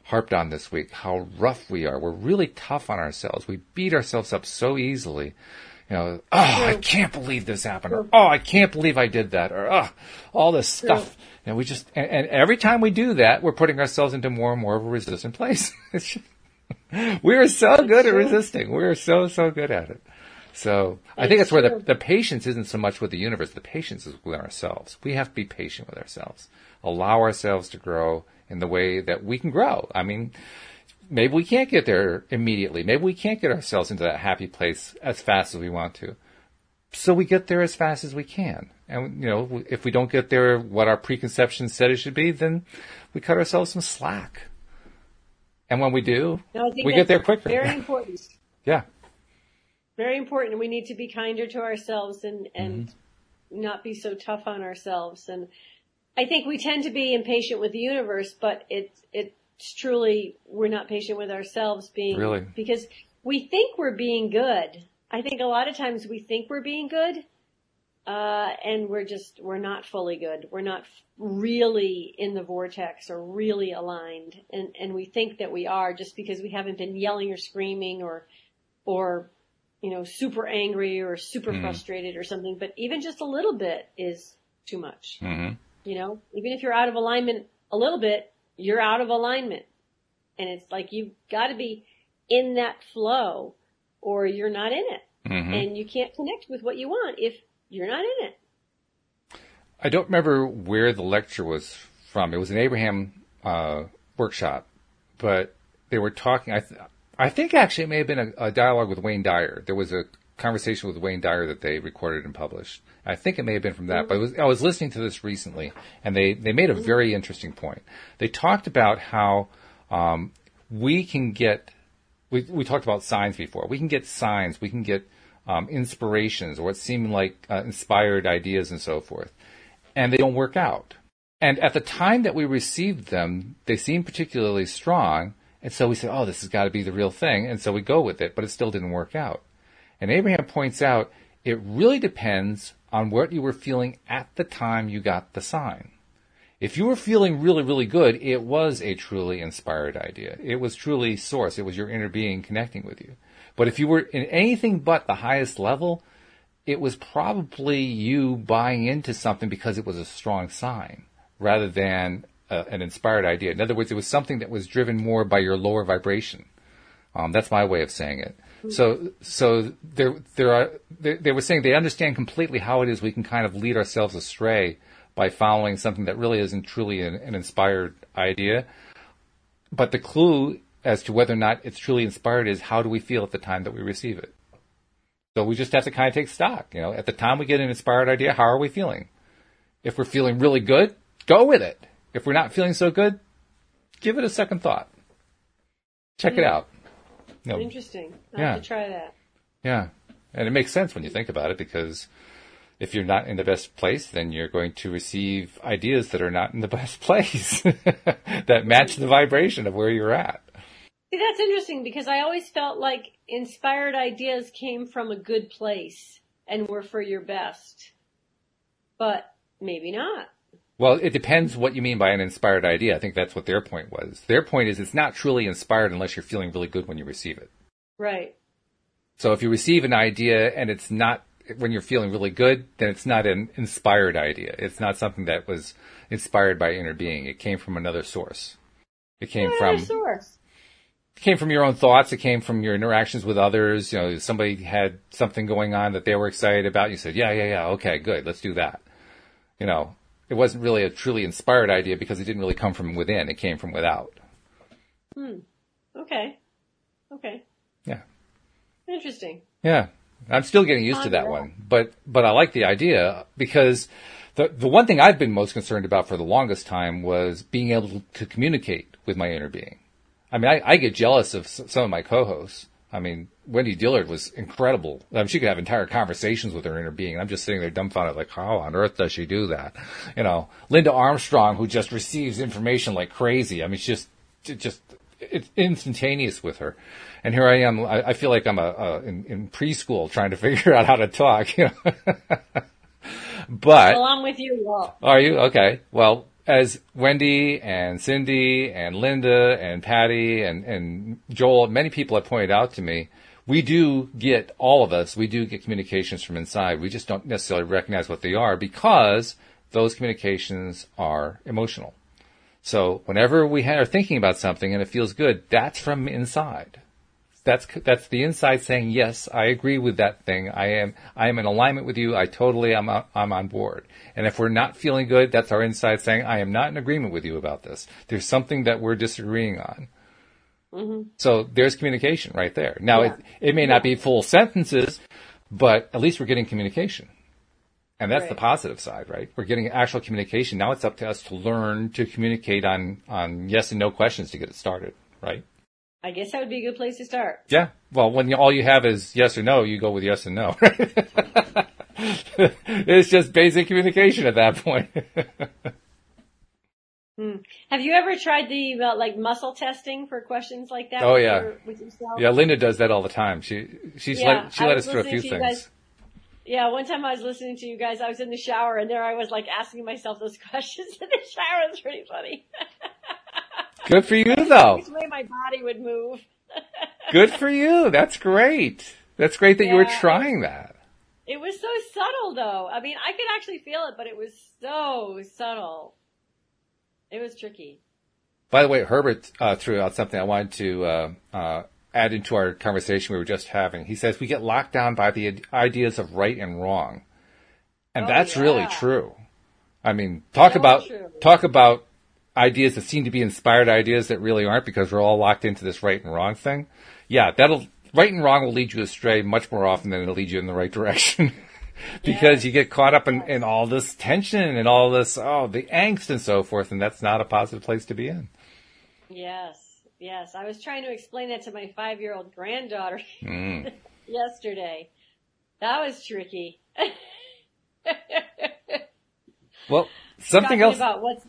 harped on this week, how rough we are. We're really tough on ourselves. We beat ourselves up so easily. You know, oh, I can't believe this happened. Or, oh, I can't believe I did that. Or, oh, all this stuff. And we just, and, and every time we do that, we're putting ourselves into more and more of a resistant place. we are so good at resisting. We are so, so good at it. So I think that's where the, the patience isn't so much with the universe. The patience is with ourselves. We have to be patient with ourselves. Allow ourselves to grow in the way that we can grow. I mean, maybe we can't get there immediately. Maybe we can't get ourselves into that happy place as fast as we want to. So we get there as fast as we can. And, you know, if we don't get there what our preconception said it should be, then we cut ourselves some slack. And when we do, no, we get there quicker. Very important. yeah very important. We need to be kinder to ourselves and, and mm-hmm. not be so tough on ourselves. And I think we tend to be impatient with the universe, but it's, it's truly, we're not patient with ourselves being, really? because we think we're being good. I think a lot of times we think we're being good, uh, and we're just, we're not fully good. We're not really in the vortex or really aligned. And, and we think that we are just because we haven't been yelling or screaming or, or you know, super angry or super mm frustrated or something, but even just a little bit is too much. Mm-hmm. You know, even if you're out of alignment a little bit, you're out of alignment. And it's like you've got to be in that flow or you're not in it. Mm-hmm. And you can't connect with what you want if you're not in it. I don't remember where the lecture was from. It was an Abraham uh, workshop, but they were talking. I, th- I think actually it may have been a, a, dialogue with Wayne Dyer. There was a conversation with Wayne Dyer that they recorded and published. I think it may have been from that, but was, I was listening to this recently, and they, they made a very interesting point. They talked about how um, we can get, we, we talked about signs before. We can get signs, we can get um, inspirations, or what seem like uh, inspired ideas and so forth, and they don't work out. And at the time that we received them, they seemed particularly strong, and so we said, oh, this has got to be the real thing. And so we go with it, but it still didn't work out. And Abraham points out it really depends on what you were feeling at the time you got the sign. If you were feeling really, really good, it was a truly inspired idea. It was truly source. It was your inner being connecting with you. But if you were in anything but the highest level, it was probably you buying into something because it was a strong sign rather than a, an inspired idea. In other words, it was something that was driven more by your lower vibration. Um, that's my way of saying it. So, so there, there are, they, they were saying they understand completely how it is we can kind of lead ourselves astray by following something that really isn't truly an, an inspired idea. But the clue as to whether or not it's truly inspired is how do we feel at the time that we receive it. So we just have to kind of take stock. You know, at the time we get an inspired idea, how are we feeling? If we're feeling really good, go with it. If we're not feeling so good, give it a second thought. Check mm. it hmm. out. Interesting. I'll yeah. have to try that. Yeah. And it makes sense when you think about it because if you're not in the best place, then you're going to receive ideas that are not in the best place that match the vibration of where you're at. See, that's interesting because I always felt like inspired ideas came from a good place and were for your best. But maybe not. Well, it depends what you mean by an inspired idea. I think that's what their point was. Their point is it's not truly inspired unless you're feeling really good when you receive it. Right. So if you receive an idea and it's not when you're feeling really good, then it's not an inspired idea. It's not something that was inspired by inner being. It came from another source. It came from another source. It came from your own thoughts. It came from your interactions with others. You know, somebody had something going on that they were excited about. You said, "Yeah, yeah, yeah. Okay, good. Let's do that." You know, it wasn't really a truly inspired idea because it didn't really come from within. It came from without. Hmm. Okay. Okay. Yeah. Interesting. Yeah. I'm still getting used to that one, but but I like the idea because the the one thing I've been most concerned about for the longest time was being able to communicate with my inner being. I mean, I, I get jealous of some of my co-hosts I mean, Wendy Dillard was incredible. I mean, she could have entire conversations with her inner being. I'm just sitting there dumbfounded, like, how on earth does she do that? You know, Linda Armstrong, who just receives information like crazy. I mean, it's just, it just it's instantaneous with her. And here I am. I, I feel like I'm a, a in, in, preschool trying to figure out how to talk. You know? but I'm with you. Walt. Are you okay? Well, as Wendy and Cindy and Linda and Patty and and Joel, many people have pointed out to me. We do get all of us. We do get communications from inside. We just don't necessarily recognize what they are because those communications are emotional. So whenever we are thinking about something and it feels good, that's from inside. That's that's the inside saying yes, I agree with that thing. I am I am in alignment with you. I totally am I'm on board. And if we're not feeling good, that's our inside saying I am not in agreement with you about this. There's something that we're disagreeing on. Mm-hmm. So there's communication right there. Now yeah. it it may not be full sentences, but at least we're getting communication. And that's right. the positive side, right? We're getting actual communication. Now it's up to us to learn to communicate on, on yes and no questions to get it started, right? I guess that would be a good place to start. Yeah. Well, when you, all you have is yes or no, you go with yes and no. it's just basic communication at that point. hmm. Have you ever tried the uh, like muscle testing for questions like that? Oh yeah. Yeah, Linda does that all the time. She she's yeah, let she let us through a few things. Guys, yeah, one time I was listening to you guys, I was in the shower and there I was like asking myself those questions in the shower. It was pretty funny. Good for you though. Which way my body would move. Good for you. That's great. That's great that yeah, you were trying that. It was so subtle though. I mean, I could actually feel it, but it was so subtle. It was tricky. By the way, Herbert uh, threw out something I wanted to uh, uh, add into our conversation we were just having. He says we get locked down by the ideas of right and wrong. And oh, that's yeah. really true. I mean, talk so about, true. talk about ideas that seem to be inspired ideas that really aren't because we're all locked into this right and wrong thing. Yeah, that'll, right and wrong will lead you astray much more often than it'll lead you in the right direction. because yeah. you get caught up in, in all this tension and all this, oh, the angst and so forth, and that's not a positive place to be in. Yes. Yes, I was trying to explain that to my five-year-old granddaughter mm. yesterday. That was tricky. well, something else about what's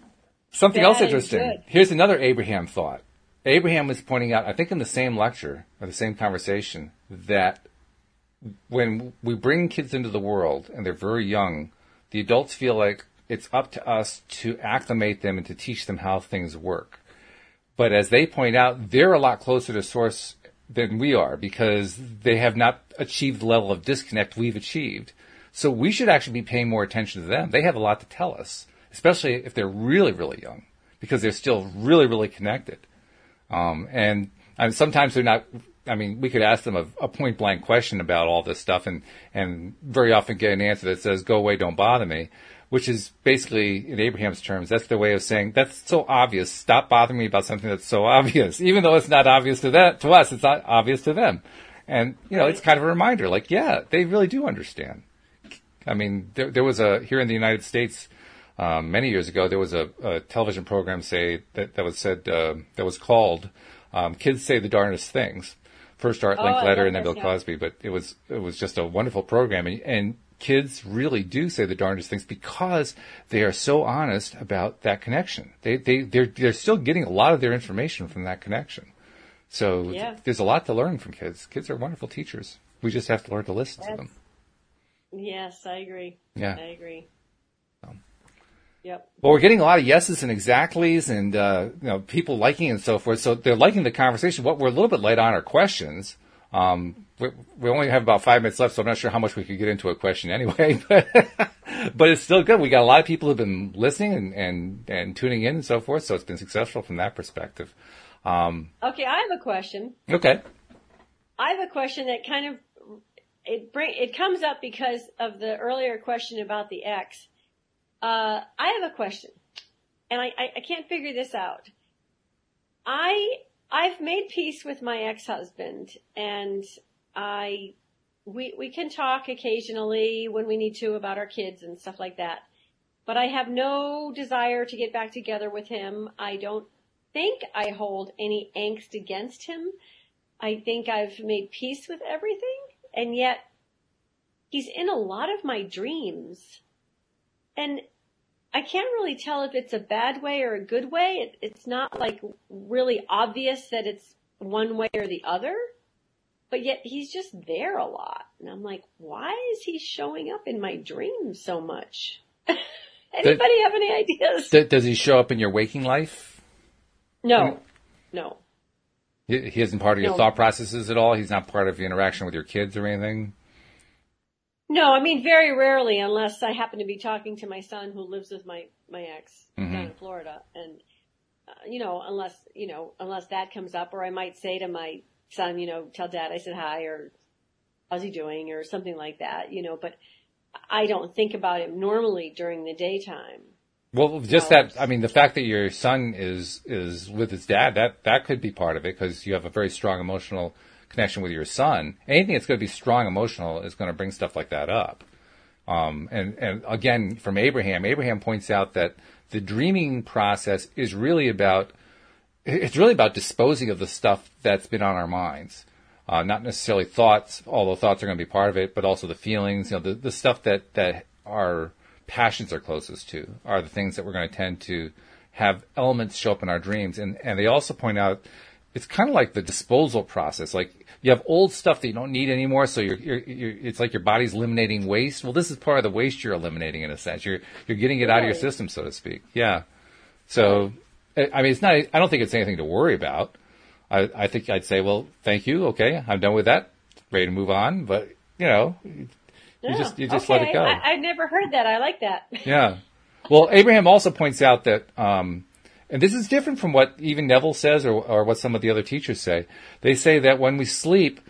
something else interesting. Here's another Abraham thought. Abraham was pointing out, I think in the same lecture or the same conversation, that when we bring kids into the world and they're very young, the adults feel like it's up to us to acclimate them and to teach them how things work. But as they point out, they're a lot closer to source than we are because they have not achieved the level of disconnect we've achieved. So we should actually be paying more attention to them. They have a lot to tell us, especially if they're really, really young because they're still really, really connected. Um, and I mean, sometimes they're not, I mean, we could ask them a, a point blank question about all this stuff and, and very often get an answer that says, go away, don't bother me which is basically in Abraham's terms, that's the way of saying that's so obvious. Stop bothering me about something that's so obvious, even though it's not obvious to that to us. It's not obvious to them, and you know, it's kind of a reminder. Like, yeah, they really do understand. I mean, there, there was a here in the United States um, many years ago. There was a, a, television program say that that was said uh, that was called um, "Kids Say the Darndest Things." First Art Linkletter, oh, and then Bill Cosby, but it was it was just a wonderful program, and, and kids really do say the darndest things because they are so honest about that connection. They they they're they're still getting a lot of their information from that connection. So yeah. th- there's a lot to learn from kids. Kids are wonderful teachers. We just have to learn to listen That's, to them. Yes, I agree. Yeah, I agree. Yep. Well, we're getting a lot of yeses and exactlys, and uh, you know, people liking and so forth. So they're liking the conversation. What we're a little bit late on our questions. Um, we, we, only have about five minutes left, so I'm not sure how much we could get into a question anyway. But, but it's still good. We got a lot of people who've been listening and, and, and tuning in and so forth, so it's been successful from that perspective. Um, okay, I have a question. Okay. I have a question that kind of it bring it comes up because of the earlier question about the X. Uh, I have a question, and I, I, I can't figure this out. I I've made peace with my ex-husband and I, we, we can talk occasionally when we need to about our kids and stuff like that. But I have no desire to get back together with him. I don't think I hold any angst against him. I think I've made peace with everything and yet he's in a lot of my dreams. And I can't really tell if it's a bad way or a good way. It, it's not like really obvious that it's one way or the other, but yet he's just there a lot. And I'm like, why is he showing up in my dreams so much? Anybody have any ideas? Does he show up in your waking life? No, mm-hmm. no. He, he isn't part of your no. thought processes at all. He's not part of your interaction with your kids or anything. No, I mean very rarely, unless I happen to be talking to my son who lives with my my ex mm-hmm. down in Florida, and uh, you know, unless you know, unless that comes up, or I might say to my son, you know, tell dad I said hi, or how's he doing, or something like that, you know. But I don't think about it normally during the daytime. Well, just that, I mean, the fact that your son is, is with his dad, that, that could be part of it because you have a very strong emotional connection with your son. Anything that's going to be strong emotional is going to bring stuff like that up. Um, and, and again, from Abraham, Abraham points out that the dreaming process is really about, it's really about disposing of the stuff that's been on our minds. Uh, not necessarily thoughts, although thoughts are going to be part of it, but also the feelings, you know, the, the stuff that, that are, passions are closest to are the things that we're going to tend to have elements show up in our dreams. And, and they also point out it's kind of like the disposal process. Like you have old stuff that you don't need anymore, so you're, you're, you're, it's like your body's eliminating waste. Well, this is part of the waste you're eliminating in a sense. You're you're getting it out of your system, so to speak. Yeah. So, I mean, it's not. I don't think it's anything to worry about. I, I think I'd say, well, thank you. Okay, I'm done with that. Ready to move on. But you know, you just you just okay. let it go. I, have never heard that. I like that. yeah. Well, Abraham also points out that, um, and this is different from what even Neville says or, or what some of the other teachers say. They say that when we sleep,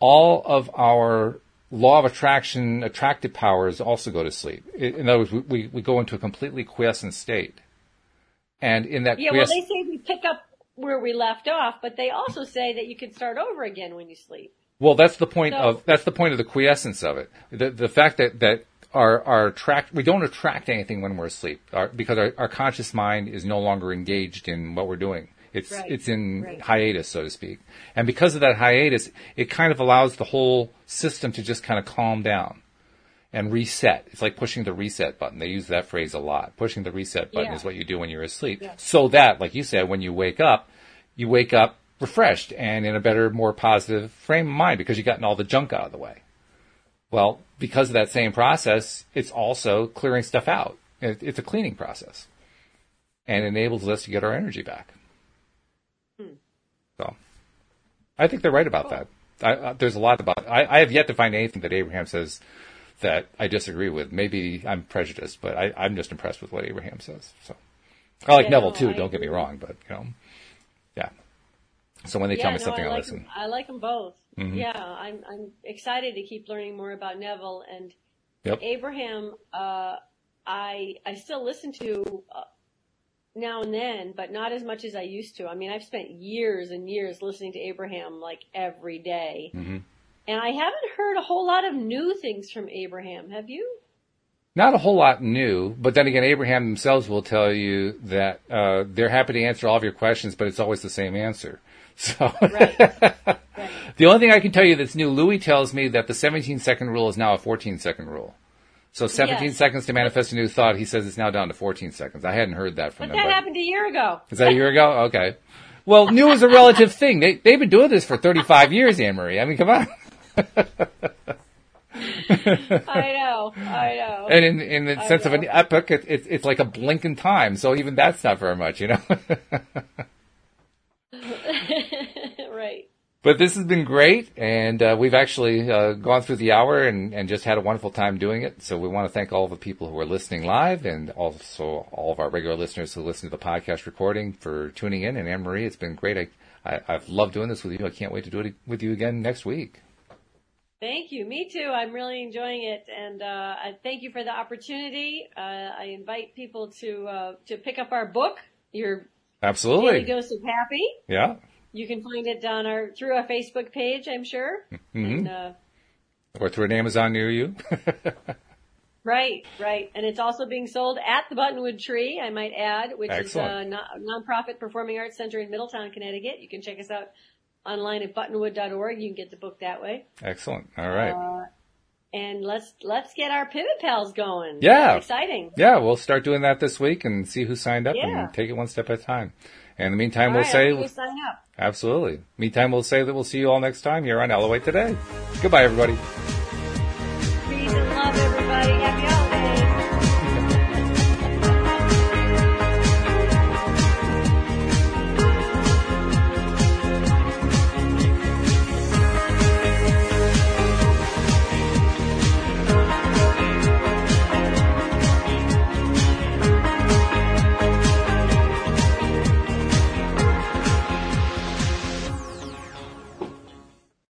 all of our law of attraction, attractive powers also go to sleep. In other words, we, we go into a completely quiescent state. And in that yeah, well, they say we pick up where we left off, but they also say that you can start over again when you sleep. Well, that's the point so, of that's the point of the quiescence of it. The the fact that that our our attract we don't attract anything when we're asleep our, because our, our conscious mind is no longer engaged in what we're doing. It's right, it's in right. hiatus, so to speak, and because of that hiatus, it kind of allows the whole system to just kind of calm down and reset. It's like pushing the reset button. They use that phrase a lot. Pushing the reset button yeah. is what you do when you're asleep, yeah. so that, like you said, when you wake up, you wake up refreshed and in a better, more positive frame of mind because you've gotten all the junk out of the way. Well, because of that same process, it's also clearing stuff out. It's a cleaning process and enables us to get our energy back. Hmm. So I think they're right about cool. that. I, uh, there's a lot about, I, I, have yet to find anything that Abraham says that I disagree with. Maybe I'm prejudiced, but I, am just impressed with what Abraham says. So I like yeah, Neville no, too. I don't agree. get me wrong, but you know, yeah. So when they yeah, tell me no, something, I, I like listen. Them, I like them both. Mm-hmm. Yeah, I'm I'm excited to keep learning more about Neville and yep. Abraham. Uh, I I still listen to uh, now and then, but not as much as I used to. I mean, I've spent years and years listening to Abraham like every day. Mm-hmm. and I haven't heard a whole lot of new things from Abraham. Have you? Not a whole lot new, but then again, Abraham themselves will tell you that uh, they're happy to answer all of your questions, but it's always the same answer. So right. right. the only thing I can tell you that's new, Louis tells me that the 17 second rule is now a 14 second rule. So 17 yes. seconds to manifest a new thought. He says it's now down to 14 seconds. I hadn't heard that from but him. That but happened a year ago. Is that a year ago? Okay. Well, new is a relative thing. They, they've been doing this for 35 years, Anne Marie. I mean, come on. I know, I know. And in in the I sense know. of an epoch, it, it, it's like a blink in time. So even that's not very much, you know. right. But this has been great, and uh, we've actually uh, gone through the hour and, and just had a wonderful time doing it. So we want to thank all the people who are listening live, and also all of our regular listeners who listen to the podcast recording for tuning in. And Anne Marie, it's been great. I, I, have loved doing this with you. I can't wait to do it with you again next week. Thank you. Me too. I'm really enjoying it, and uh, I thank you for the opportunity. Uh, I invite people to uh, to pick up our book. Your absolutely Daily Dose of Happy. Yeah. You can find it on our through our Facebook page, I'm sure, mm-hmm. and, uh, or through an Amazon near you. right, right, and it's also being sold at the Buttonwood Tree. I might add, which Excellent. is a non- nonprofit performing arts center in Middletown, Connecticut. You can check us out online at buttonwood.org. You can get the book that way. Excellent. All right. Uh, and let's let's get our pivot pals going. Yeah, That's exciting. Yeah, we'll start doing that this week and see who signed up yeah. and take it one step at a time. And in the meantime, all we'll right, say we'll sign up. Absolutely. Meantime, we'll say that we'll see you all next time here on LOA Today. Goodbye, everybody.